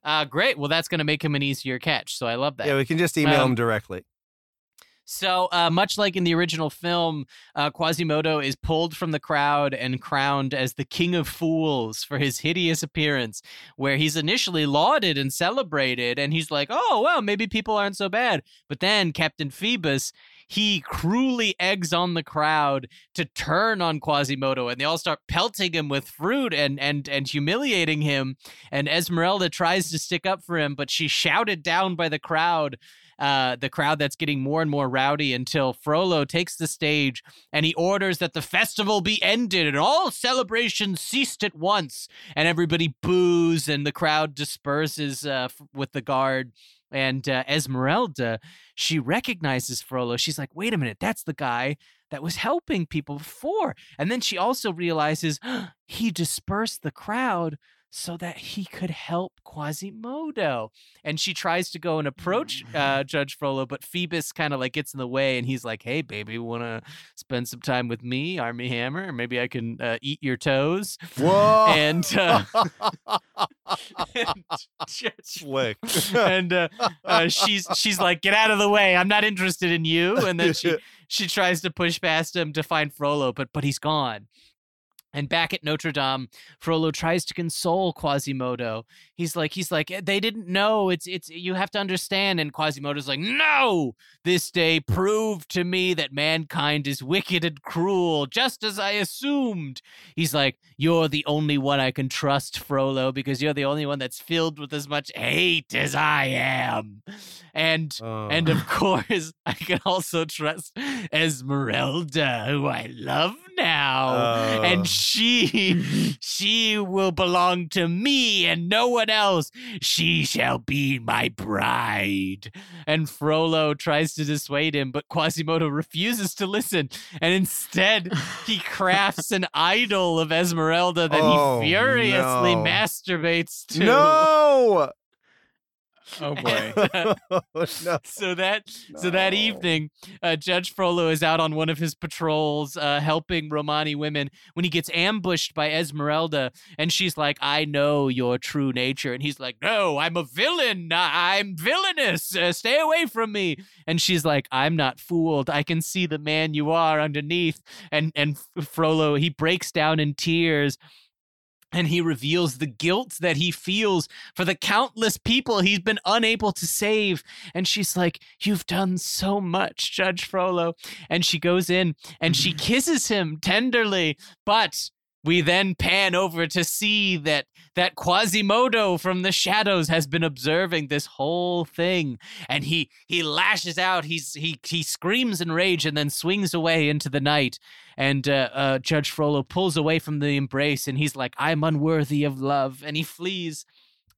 Uh, great. Well, that's going to make him an easier catch. So I love that. Yeah, we can just email Um, him directly. So, uh, much like in the original film, uh, Quasimodo is pulled from the crowd and crowned as the King of Fools for his hideous appearance, where he's initially lauded and celebrated, and he's like, oh, well, maybe people aren't so bad. But then Captain Phoebus, he cruelly eggs on the crowd to turn on Quasimodo, and they all start pelting him with fruit and, and, and humiliating him. And Esmeralda tries to stick up for him, but she's shouted down by the crowd uh, the crowd that's getting more and more rowdy until Frollo takes the stage and he orders that the festival be ended and all celebrations ceased at once. And everybody boos and the crowd disperses uh, f- with the guard. And uh, Esmeralda, she recognizes Frollo. She's like, wait a minute, that's the guy that was helping people before. And then she also realizes *gasps* he dispersed the crowd so that he could help Quasimodo. And she tries to go and approach uh, Judge Frollo, but Phoebus kind of like gets in the way, and he's like, "Hey, baby, want to spend some time with me, Armie Hammer? Maybe I can uh, eat your toes." Whoa! And, uh, *laughs* *laughs* and Judge Slick. and uh, uh, she's she's like, "Get out of the way! I'm not interested in you." And then she *laughs* she tries to push past him to find Frollo, but but he's gone. And back at Notre Dame, Frollo tries to console Quasimodo. He's like, he's like, "Eh, they didn't know. It's it's you have to understand. And Quasimodo's like, no, this day proved to me that mankind is wicked and cruel, just as I assumed. He's like, you're the only one I can trust, Frollo, because you're the only one that's filled with as much hate as I am. And Oh. and of *laughs* course, I can also trust Esmeralda, who I love now. Oh. And she she will belong to me and no one else. She shall be my bride. And Frollo tries to dissuade him, but Quasimodo refuses to listen. And instead, he *laughs* crafts an idol of Esmeralda that Oh, he furiously no. masturbates to. no. Oh *laughs* boy. no. so that so that evening, uh, Judge Frollo is out on one of his patrols, uh, helping Romani women when he gets ambushed by Esmeralda, and she's like, "I know your true nature," and he's like, "No, I'm a villain. I'm villainous. Uh, stay away from me." And she's like, "I'm not fooled. I can see the man you are underneath." And and Frollo he breaks down in tears. And he reveals the guilt that he feels for the countless people he's been unable to save. And she's like, You've done so much, Judge Frollo. And she goes in and she *laughs* kisses him tenderly. But we then pan over to see that that Quasimodo from the shadows has been observing this whole thing. And he he lashes out, he's he he screams in rage and then swings away into the night. And uh, uh, Judge Frollo pulls away from the embrace and he's like, I'm unworthy of love. And he flees.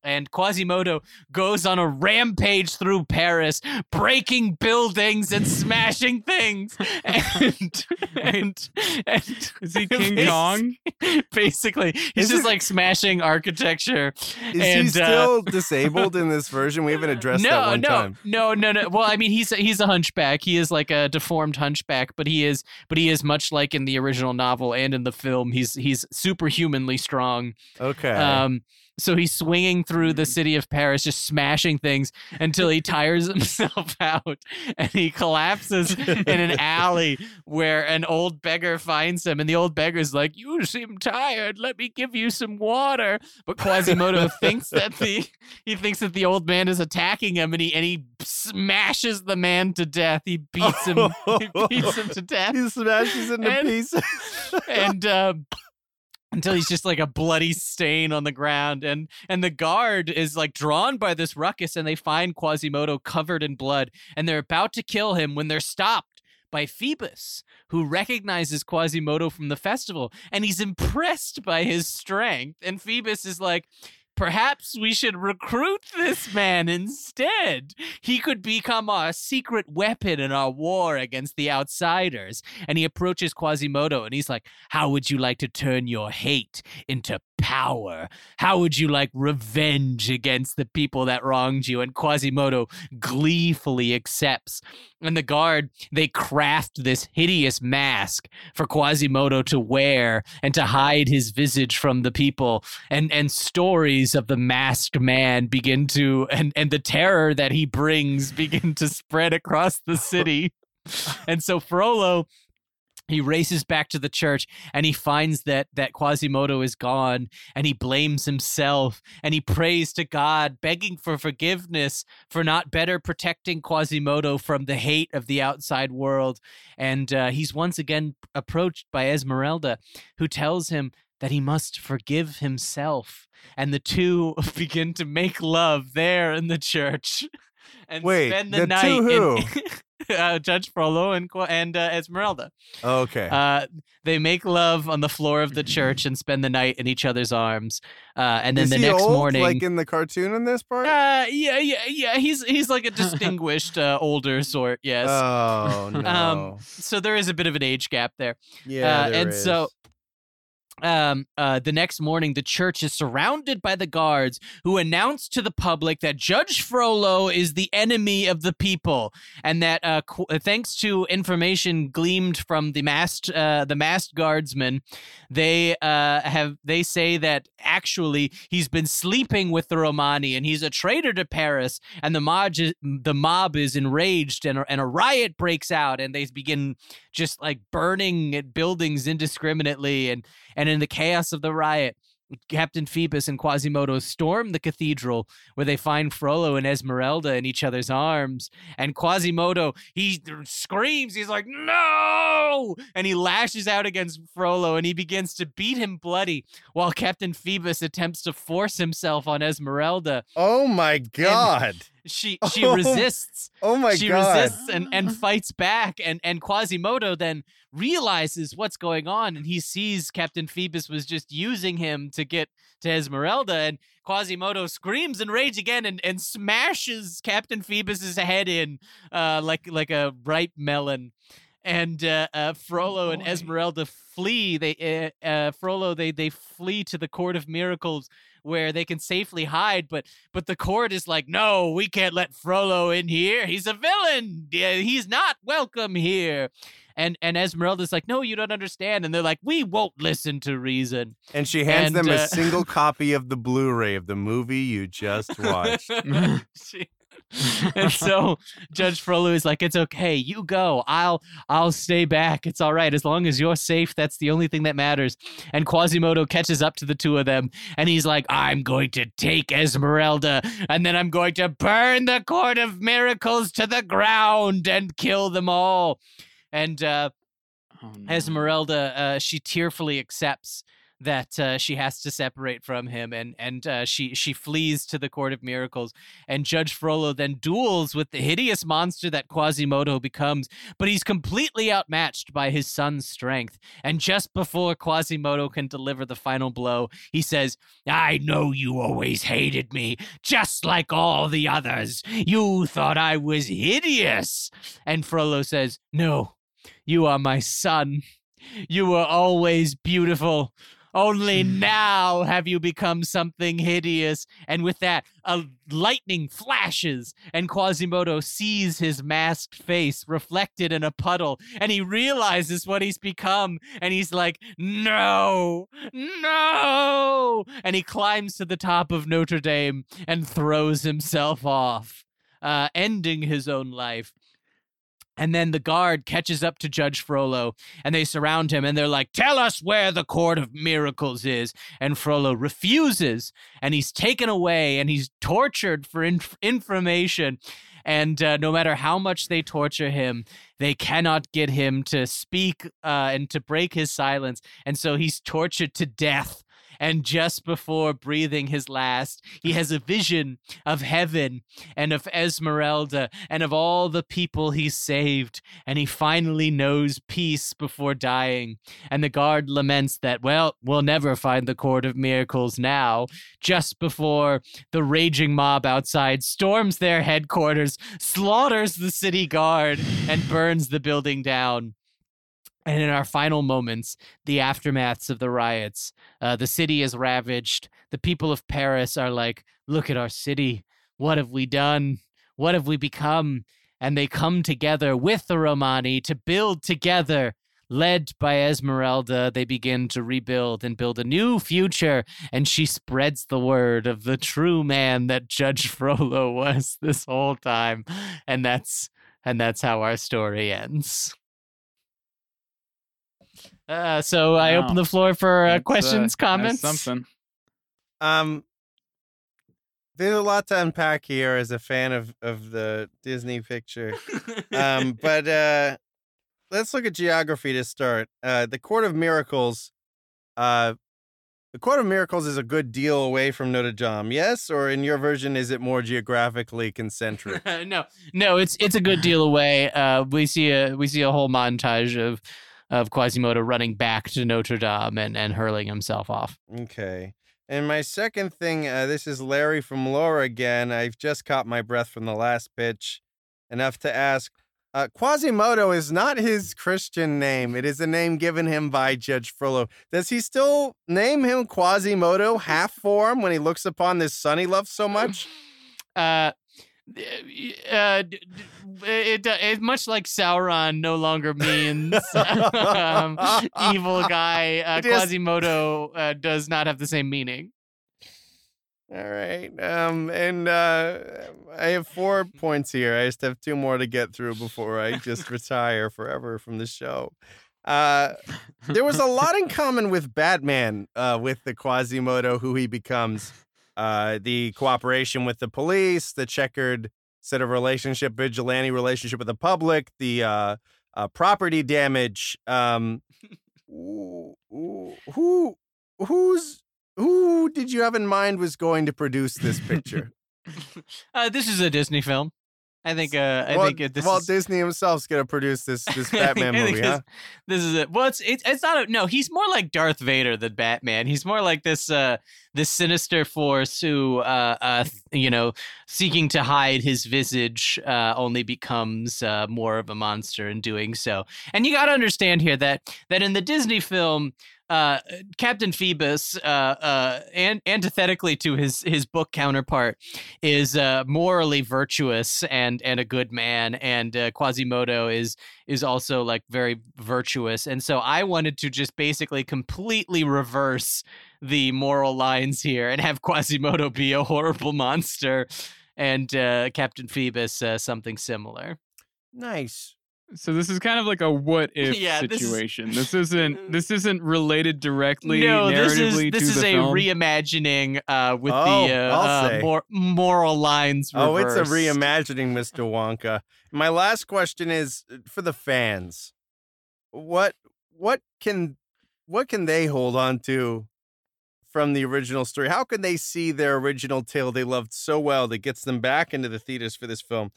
And Quasimodo goes on a rampage through Paris, breaking buildings and smashing things. And and, and Is he King bas- Kong? *laughs* Basically, he's Is just it- like smashing architecture. Is and, he uh, still disabled in this version? We haven't addressed that one no, time. no, no, no. Well, I mean, he's a, he's a hunchback. He is like a deformed hunchback, but he is, but he is much like in the original novel and in the film. He's he's superhumanly strong. Okay. Um, so he's swinging through the city of Paris, just smashing things until he tires *laughs* himself out and he collapses in an alley where an old beggar finds him. And the old beggar's like, You seem tired. Let me give you some water. But Quasimodo *laughs* thinks that the he thinks that the old man is attacking him and he and he smashes the man to death. He beats him, he beats him to *laughs* death he smashes into And- pieces. and um, until he's just like a bloody stain on the ground and and the guard is like drawn by this ruckus and they find quasimodo covered in blood and they're about to kill him when they're stopped by Phoebus, who recognizes Quasimodo from the festival, and he's impressed by his strength. And Phoebus is like, Perhaps we should recruit this man instead. He could become our secret weapon in our war against the outsiders. And he approaches Quasimodo and he's like, How would you like to turn your hate into power? How would you like revenge against the people that wronged you? And Quasimodo gleefully accepts. And the guard, they craft this hideous mask for Quasimodo to wear and to hide his visage from the people. And and stories of the masked man begin to and, and the terror that he brings *laughs* begin to spread across the city. *laughs* And so Frollo he races back to the church and he finds that that Quasimodo is gone and he blames himself and he prays to God begging for forgiveness for not better protecting Quasimodo from the hate of the outside world and uh, he's once again approached by Esmeralda who tells him that he must forgive himself and the two *laughs* begin to make love there in the church *laughs* and Wait, spend the, the night two in- *laughs* uh, Judge Frollo and and uh, Esmeralda. Okay. Uh, they make love on the floor of the church and spend the night in each other's arms. Uh, and then Is the he next old, morning, like in the cartoon in this part? uh, yeah, yeah, yeah. He's he's like a distinguished uh, older sort. Yes. Oh no. Um, so there is a bit of an age gap there. yeah. uh, there and so- is. Um, uh, the next morning, the church is surrounded by the guards who announce to the public that Judge Frollo is the enemy of the people, and that uh, qu- uh, thanks to information gleamed from the masked uh, the masked guardsmen, they uh, have they say that actually he's been sleeping with the Romani and he's a traitor to Paris, and the mob is, the mob is enraged and and a riot breaks out, and they begin just like burning buildings indiscriminately and and in the chaos of the riot Captain Phoebus and Quasimodo storm the cathedral where they find Frollo and Esmeralda in each other's arms. And Quasimodo, he screams, he's like, no! And he lashes out against Frollo and he begins to beat him bloody while Captain Phoebus attempts to force himself on Esmeralda. Oh my god. She *laughs* she Oh resists. Oh my she god. She resists and, and fights back and and Quasimodo then realizes what's going on and he sees Captain Phoebus was just using him to get to Esmeralda and Quasimodo screams in rage again and, and smashes Captain Phoebus's head in uh like like a ripe melon and uh, uh, Frollo and. Esmeralda flee. They uh, uh, Frollo they they flee to the court of miracles where they can safely hide. But but the court is like, no, we can't let Frollo in here. He's a villain. He's not welcome here. And and Esmeralda's like, no, you don't understand. And they're like, we won't listen to reason. And she hands And, them uh, a single *laughs* copy of the Blu-ray of the movie you just watched. *laughs* She- *laughs* and so Judge Frollo is like, "It's okay, you go. I'll I'll stay back. It's all right as long as you're safe. That's the only thing that matters." And Quasimodo catches up to the two of them, and he's like, "I'm going to take Esmeralda, and then I'm going to burn the Court of Miracles to the ground and kill them all." And uh, Oh, no. Esmeralda, uh, she tearfully accepts that uh, she has to separate from him, and and uh, she she flees to the Court of Miracles. And Judge Frollo then duels with the hideous monster that Quasimodo becomes, but he's completely outmatched by his son's strength. And just before Quasimodo can deliver the final blow, he says, "I know you always hated me, just like all the others. You thought I was hideous." And Frollo says, "No, you are my son." You were always beautiful. Only *laughs* now have you become something hideous. And with that, a lightning flashes, and Quasimodo sees his masked face reflected in a puddle, and he realizes what he's become. And he's like, No, no. And he climbs to the top of Notre Dame and throws himself off, uh, ending his own life. And then the guard catches up to Judge Frollo and they surround him and they're like, Tell us where the Court of Miracles is. And Frollo refuses and he's taken away and he's tortured for inf- information. And uh, no matter how much they torture him, they cannot get him to speak uh, and to break his silence. And so he's tortured to death. And just before breathing his last, he has a vision of heaven and of Esmeralda and of all the people he saved. And he finally knows peace before dying. And the guard laments that, well, we'll never find the Court of Miracles now. Just before the raging mob outside storms their headquarters, slaughters the city guard, and burns the building down. And in our final moments, the aftermaths of the riots, uh, the city is ravaged. The people of Paris are like, look at our city. What have we done? What have we become? And they come together with the Romani to build together. Led by Esmeralda, they begin to rebuild and build a new future. And she spreads the word of the true man that Judge *laughs* Frollo was this whole time. And that's and that's how our story ends. Uh, so I Wow. open the floor for uh, That's, uh, questions, that's comments. something. Um, there's a lot to unpack here as a fan of of the Disney picture. Um, *laughs* but uh, let's look at geography to start. Uh, the Court of Miracles. Uh, the Court of Miracles is a good deal away from Notre Dame, yes, or in your version, is it more geographically concentric? *laughs* no, no, it's it's a good deal away. Uh, we see a we see a whole montage of of Quasimodo running back to Notre Dame and, and hurling himself off. Okay. And my second thing, uh, this is Larry from Laura again. I've just caught my breath from the last pitch. Enough to ask. Uh, Quasimodo is not his Christian name. It is a name given him by Judge Frollo. Does he still name him Quasimodo half form when he looks upon this son he loves so much? Uh, uh, it, it, it much like Sauron no longer means *laughs* um, evil guy. Uh, Quasimodo uh, does not have the same meaning. All right. Um, and uh, I have four *laughs* points here. I just have two more to get through before I just *laughs* retire forever from the show. Uh, there was a lot in common with Batman, uh, with the Quasimodo who he becomes. Uh, the cooperation with the police, the checkered set of relationship, vigilante relationship with the public, the uh, uh, property damage. Um, who, who, who's who did you have in mind was going to produce this picture? *laughs* Uh, this is a Disney film. I think. Uh, I Walt, think uh, this Walt is, Disney himself's going to produce this *laughs* this I think- Batman I movie, this, huh? This is it. Well, it's, it's it's not. A, no, he's more like Darth Vader than Batman. He's more like this uh this sinister force who uh uh you know seeking to hide his visage uh only becomes uh more of a monster in doing so. And you got to understand here that that in the Disney film. Uh, Captain Phoebus, uh, uh, an- antithetically to his his book counterpart, is uh, morally virtuous and and a good man, and uh, Quasimodo is is also like very virtuous. And so I wanted to just basically completely reverse the moral lines here and have Quasimodo be a horrible monster and uh, Captain Phoebus uh, something similar. Nice. So this is kind of like a what if *laughs* Yeah, this is- situation. This, isn't *laughs* this isn't related directly no, this is this to is the a film. reimagining uh, with Oh, the uh, uh, mor- moral lines. Oh, it's a reimagining, Mr. Wonka. My last question is uh, for the fans. What what can what can they hold on to from the original story? How can they see their original tale they loved so well that gets them back into the theaters for this film?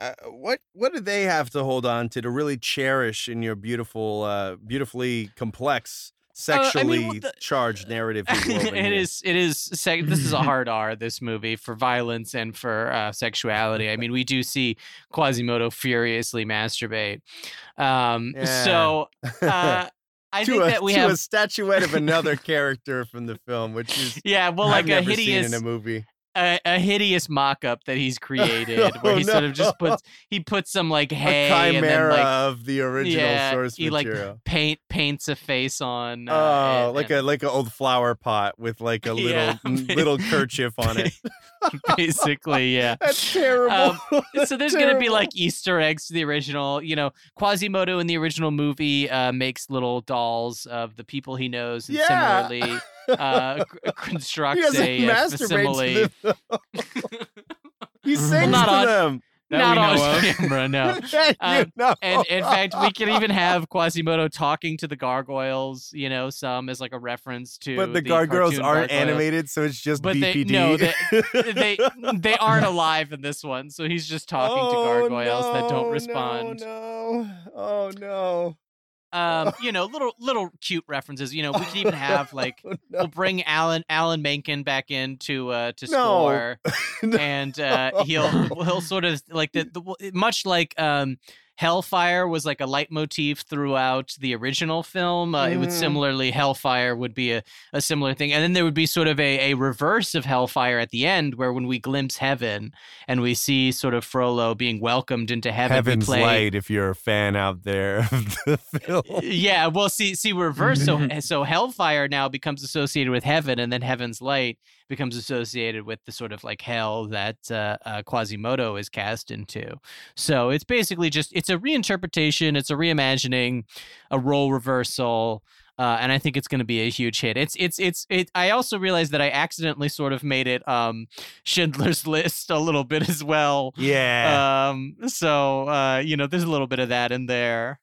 Uh, what what do they have to hold on to to really cherish in your beautiful, uh, beautifully complex, Uh, I mean, sexually the- charged narrative? *laughs* it is it is sec- this is a *laughs* hard R this movie for violence and for uh, sexuality. I mean, we do see Quasimodo furiously masturbate. Um, Yeah. So *laughs* uh, I to think a, that we to have a statuette of another character from the film, which is *laughs* yeah, well, I've like a hideous in a movie. A, a hideous mock-up that he's *laughs* created where Oh, he sort of just puts he puts some like A hay and then chimera like of the original yeah, source he like material. paint paints a face on. Uh, Oh, and- like and a like an old flower pot with like a *laughs* little *laughs* Yeah. little kerchief on it. basically, yeah. That's terrible. so there's going to be like Easter eggs to the original. You know, Quasimodo in the original movie uh, makes little dolls of the people he knows, and Yeah. similarly uh, *laughs* c- he constructs doesn't a uh, facsimile. to them. he sings not to on- them. That Not on of. *laughs* camera, no. *laughs* Um, you. And in fact, we can even have Quasimodo talking to the gargoyles. You know, some as like a reference to. but the, gargoyles aren't gargoyles. animated, so it's just But they- no, they they aren't alive in this one, so he's just talking to Oh, gargoyles that don't no, respond. No, oh no. Um, *laughs* you know, little little cute references. You know, we can even *laughs* have like Oh, we'll bring Alan Alan Menken back in to uh to score, *laughs* No. and uh, he'll he'll sort of like the, the much like um. Hellfire was like a leitmotif throughout the original film. Uh, It would Mm. similarly, Hellfire would be a, a similar thing. And then there would be sort of a, a reverse of Hellfire at the end, where when we glimpse heaven and we see sort of Frollo being welcomed into heaven, Heaven's play, Light, if you're a fan out there *laughs* of the film. yeah, well, see, see, reverse. So, *laughs* so Hellfire now becomes associated with heaven, and then Heaven's Light becomes associated with the sort of like hell that uh, uh, Quasimodo is cast into. So it's basically just it's a reinterpretation, it's a reimagining, a role reversal. Uh, and I think it's going to be a huge hit. It's it's it's it. I also realized that I accidentally sort of made it um, Schindler's *laughs* List a little bit as well. Yeah. Um, so uh, you know, there's a little bit of that in there.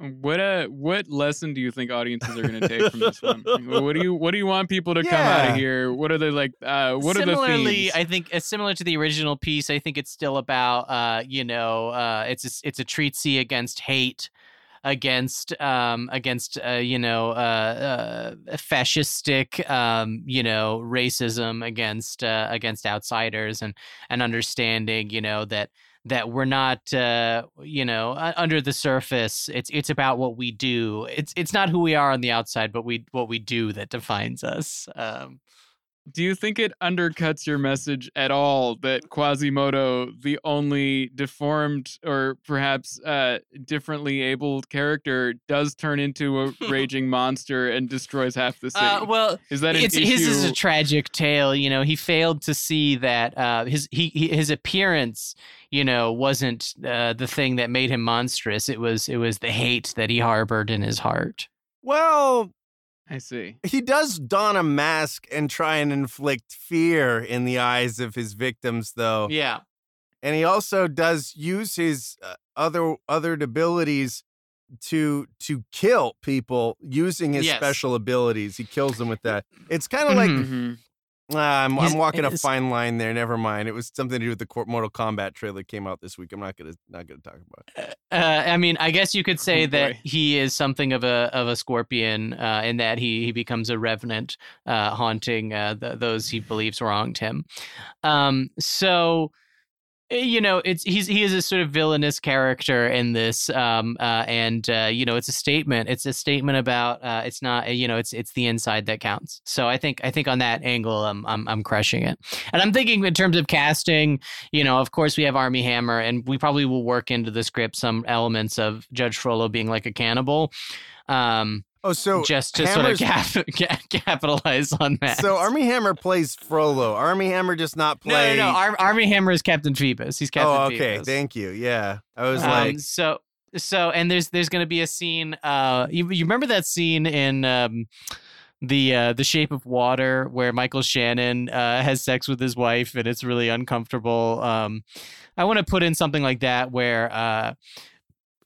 What uh, what lesson do you think audiences are going *laughs* to take from this one? What do you what do you want people to come out of here? What are they like? Uh, what are the similarly themes? i think it's similar to the original piece i think it's still about uh you know uh it's a, it's a treatise against hate against um against uh you know uh, uh fascistic um you know racism against uh against outsiders and and understanding you know that that we're not uh you know under the surface it's it's about what we do. It's it's not who we are on the outside but we what we do that defines us um Do you think it undercuts your message at all that Quasimodo, the only deformed or perhaps uh, differently abled character, does turn into a *laughs* raging monster and destroys half the city? uh, well is that an it's issue? his is a tragic tale. You know, he failed to see that uh, his he, he his appearance, you know, wasn't uh, the thing that made him monstrous. It was it was the hate that he harbored in his heart. well, I see. he does don a mask and try and inflict fear in the eyes of his victims, though. Yeah, and he also does use his uh, other other abilities to to kill people using his Yes. special abilities. He kills them with that. It's kind of like Mhm. Ah, I'm, I'm walking a fine line there. Never mind. It was something to do with the Mortal Kombat trailer that came out this week. I'm not gonna not gonna talk about. It. uh, I mean, I guess you could *laughs* say that he is something of a of a scorpion uh, in that he he becomes a revenant, uh, haunting uh, the, those he believes wronged him. Um, so you know it's he's he is a sort of villainous character in this um uh and uh you know it's a statement it's a statement about uh it's not you know it's it's the inside that counts. So i think i think on that angle i'm i'm, I'm crushing it. And i'm thinking in terms of casting you know of course we have Armie Hammer and we probably will work into the script some elements of judge frollo being like a cannibal. Um Oh, so just to Hammer's- sort of cap- *laughs* capitalize on that so Armie Hammer plays Frollo. Armie Hammer does not no, play. no, no. Ar- Armie Hammer is Captain Phoebus. He's Captain oh, okay. Phoebus. Thank you. Yeah, I was Um, like, so so and there's there's gonna be a scene uh you, you remember that scene in um the uh the shape of water where michael shannon uh has sex with his wife and it's really uncomfortable um i want to put in something like that where uh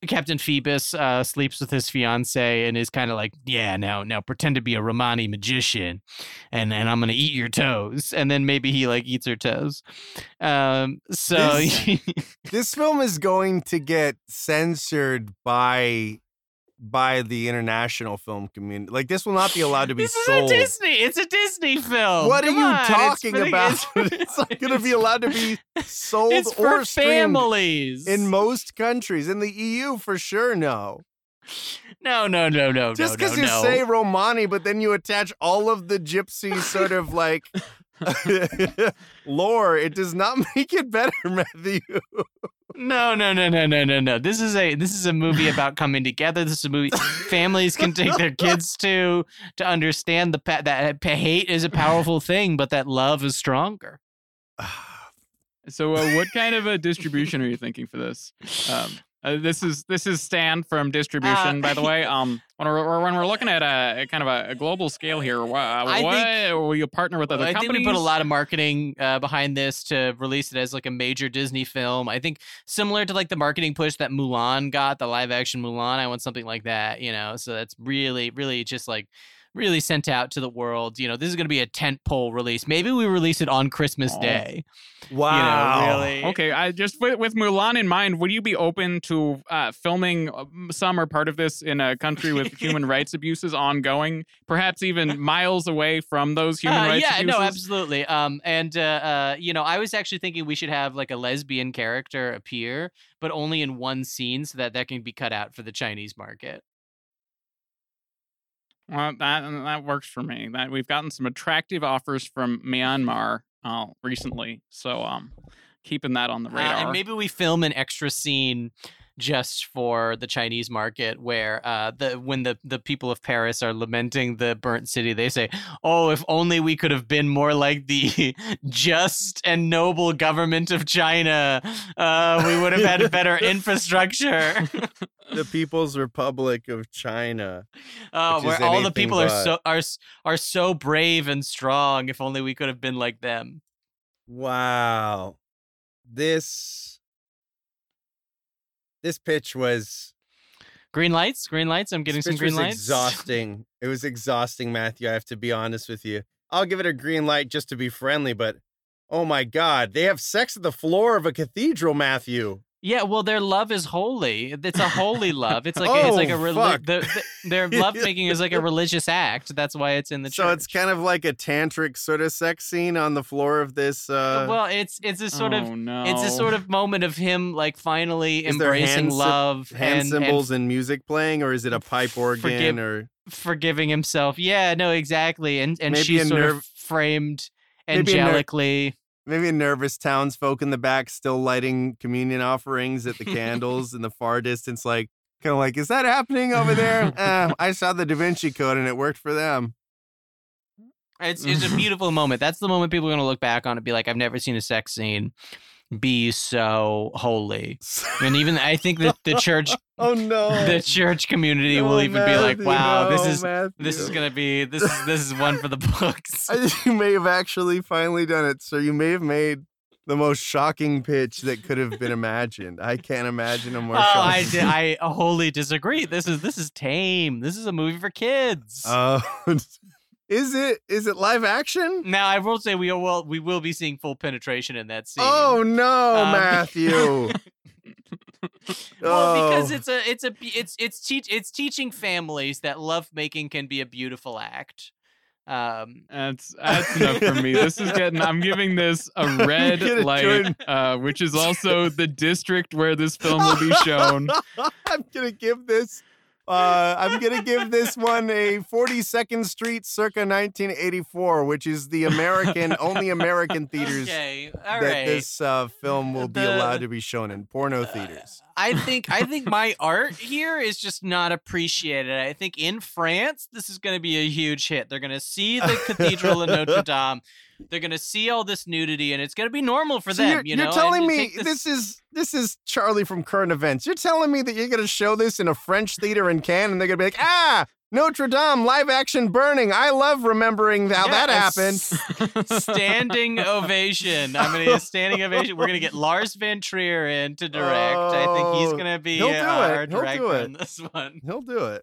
Captain Phoebus uh, sleeps with his fiance and is kind of like, yeah, now now pretend to be a Romani magician, and and I'm gonna eat your toes, and then maybe he like eats her toes. Um, so This- *laughs* this film is going to get censored by by the international film community. Like this will not be allowed to be this sold. is a Disney. It's a Disney film. What are you on, talking the- about? *laughs* it's not going to be allowed to be *laughs* sold It's or for streamed families. in most countries. In the EU, for sure, no. no, no, no, no, Just no, because no, you no. say Romani, but then you attach all of the gypsy sort of like *laughs* lore, it does not make it better, Matthew. No, no, no, no, no, no, no. This is a this is a movie about coming together. This is a movie families can take their kids to to understand the pa- that pa- hate is a powerful thing, but that love is stronger. *sighs* So, uh, what kind of a distribution are you thinking for this? Um, uh, this is this is Stan from distribution, by the way. *laughs* Um, when we're when we're looking at a, kind of a, a global scale here, uh, what think- will you partner with other I think companies? we put a lot of marketing uh, behind this to release it as like a major Disney film. I think similar to like the marketing push that Mulan got, the live action Mulan. I want something like that, you know. So that's really, really just like really sent out to the world. You know, this is going to be a tent pole release. Maybe we release it on Christmas Oh. Day. Wow. You know, really. Okay, I just with, with Mulan in mind, would you be open to uh, filming um, some or part of this in a country with *laughs* human rights abuses ongoing, perhaps even *laughs* miles away from those human Uh, rights yeah, abuses? no, absolutely. Um, and uh, uh, you know, I was actually thinking we should have like a lesbian character appear, but only in one scene, so that that can be cut out for the Chinese market. Well, that that works for me. That we've gotten some attractive offers from Myanmar uh, recently, so um, keeping that on the Uh, radar. and maybe we film an extra scene just for the Chinese market where uh the when the the people of Paris are lamenting the burnt city they say oh if only we could have been more like the *laughs* just and noble government of China uh we would have had better *laughs* infrastructure the People's Republic of China. uh, where all the people are so are are so brave and strong if only we could have been like them Wow. This this pitch was green lights green lights I'm getting some green was lights *laughs* exhausting. it was exhausting, Matthew. I have to be honest with you. I'll give it a green light just to be friendly, but oh my god, they have sex at the floor of a cathedral, Matthew. Yeah, well, their love is holy. It's a holy *laughs* love. It's like it's like a Oh, reli- the, the, their *laughs* love making is like a religious act. That's why it's in the so church. it's kind of like a tantric sort of sex scene on the floor of this uh well, it's it's a sort of oh, no. it's a sort of moment of him like finally Is there embracing hand sy- love hand and, cymbals and, music playing or is it a pipe organ forgive- or forgiving himself. Yeah, no, exactly. And and Maybe she's sort nerve- of framed Maybe angelically. Maybe a nervous townsfolk in the back still lighting communion offerings at the *laughs* candles in the far distance like kind of like is that happening over there? *laughs* Eh, i saw the da vinci code and it worked for them. It's it's a *laughs* beautiful moment. That's the moment people are gonna look back on and be like, I've never seen a sex scene be so holy. *laughs* And even I think that the *laughs* church oh no the church community No, will even be like, Matthew, "Wow, this no, is this is gonna be this is this is one for the *laughs* books." You may have actually finally done it sir you may have made the most shocking pitch that could have been imagined i can't imagine a more Oh, I I wholly disagree. This is this is tame. This is a movie for kids. Oh, is it is it live action now I will say we will we will be seeing full penetration in that scene. oh no Um, matthew *laughs* well, because Oh. it's a it's a it's it's teach it's teaching families that love making can be a beautiful act. Um, That's that's enough for me. This is getting. I'm giving this a *laughs* red light, Jordan. uh, which is also *laughs* the district where this film will be shown. I'm gonna give this. Uh, I'm gonna give this one a 42nd Street, circa 1984, which is the American only American theaters okay, all that right. this uh, film will be allowed to be shown in porno theaters. I think I think my art here is just not appreciated. I think in France this is going to be a huge hit. They're going to see the Cathedral of Notre *laughs* Dame. They're going to see all this nudity, and it's going to be normal for So them. you're, you you're telling and me take this... is this is Charlie from Current Events. You're telling me that you're gonna show this in a French theater in Cannes, and they're gonna be like, ah, Notre Dame live action burning. I love remembering how that happened. *laughs* standing ovation. I'm gonna get a standing ovation. We're gonna get Lars von Trier in to direct. I think he's Oh, gonna be he'll do it. our He'll do director it. in this one. He'll do it.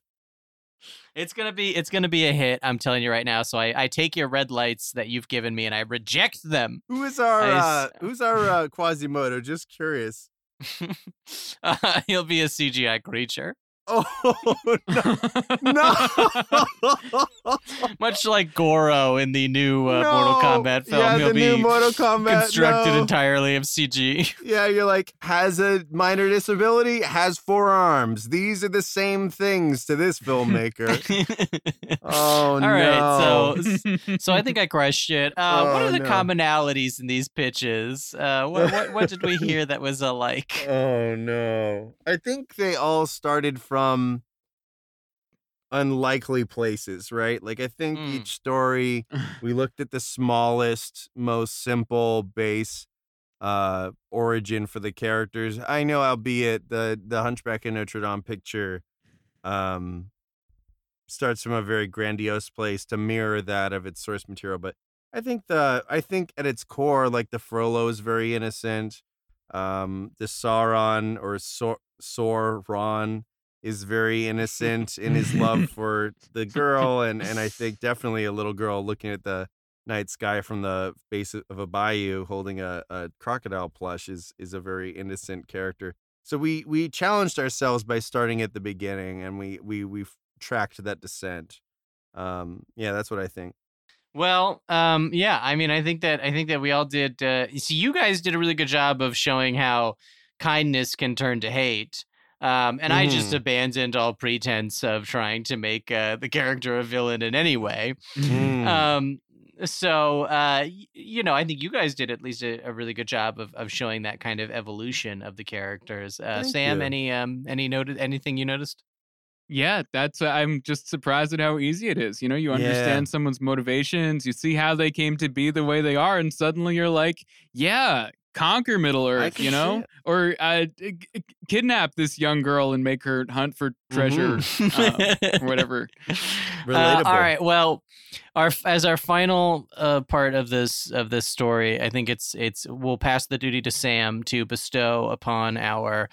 It's gonna be it's gonna be a hit. I'm telling you right now. So I, I take your red lights that you've given me and I reject them. Who is our I uh, who's our uh, Quasimodo? Just curious. *laughs* uh, he'll be a CGI creature, Oh no! no! *laughs* *laughs* much like Goro in the new uh, Mortal Kombat film. Yeah, he'll the be new Mortal Kombat. constructed no. entirely of CG. *laughs* Yeah, you're like has a minor disability, has four arms. These are the same things to this filmmaker. oh All no! right, so so I think I crushed it. Uh, what Oh, are the no. commonalities in these pitches? Uh, what, what what did we hear that was alike? Oh no. I think they all started from unlikely places, right? Like I think Mm. each story *laughs* we looked at the smallest, most simple base uh origin for the characters. I know albeit the the Hunchback of Notre Dame picture um starts from a very grandiose place to mirror that of its source material, but I think the I think at its core like the Frollo is very innocent um the sauron or Sor- sauron is very innocent in his love *laughs* for the girl and and i think *laughs* definitely a little girl looking at the night sky from the base of a bayou holding a, a crocodile plush is is a very innocent character so we we challenged ourselves by starting at the beginning and we we we've tracked that descent um yeah that's what i think Well, um, yeah, I mean, I think that I think that we all did. Uh, see, you guys did a really good job of showing how kindness can turn to hate. Um, and I just Mhm. abandoned all pretense of trying to make uh, the character a villain in any way. Mm. Um, so uh, you know, I think you guys did at least a, a really good job of, of showing that kind of evolution of the characters. Uh, Sam, you. any um, any noted anything you noticed? Yeah, that's. Uh, I'm just surprised at how easy it is. You know, you Yeah. understand someone's motivations, you see how they came to be the way they are, and suddenly you're like, yeah, conquer Middle Earth. You know, or uh, kidnap this young girl and make her hunt for treasure Mm-hmm. *laughs* or whatever. Uh, all right. Well, our as our final uh, part of this of this story, I think it's it's we'll pass the duty to Sam to bestow upon our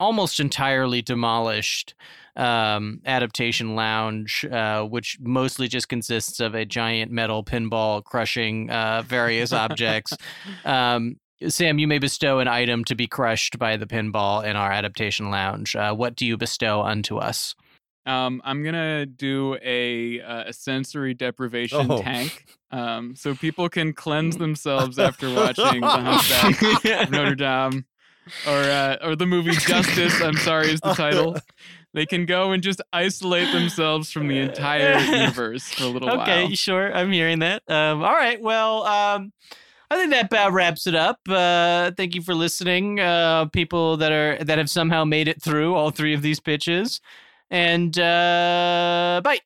almost entirely demolished um, adaptation lounge, uh, which mostly just consists of a giant metal pinball crushing uh, various objects. *laughs* Um, Sam, you may bestow an item to be crushed by the pinball in our adaptation lounge. Uh, what do you bestow unto us? Um, I'm gonna do a uh, a sensory deprivation Oh. tank, um, so people can cleanse themselves *laughs* after watching The Hunchback *laughs* of Notre Dame, or uh, or the movie Justice. I'm sorry, is the title. They can go and just isolate themselves from the entire *laughs* universe for a little okay, while. Okay, sure. I'm hearing that. Um, all right. Well, um, I think that about wraps it up. Uh, thank you for listening, uh, people that are that have somehow made it through all three of these pitches. And uh, bye.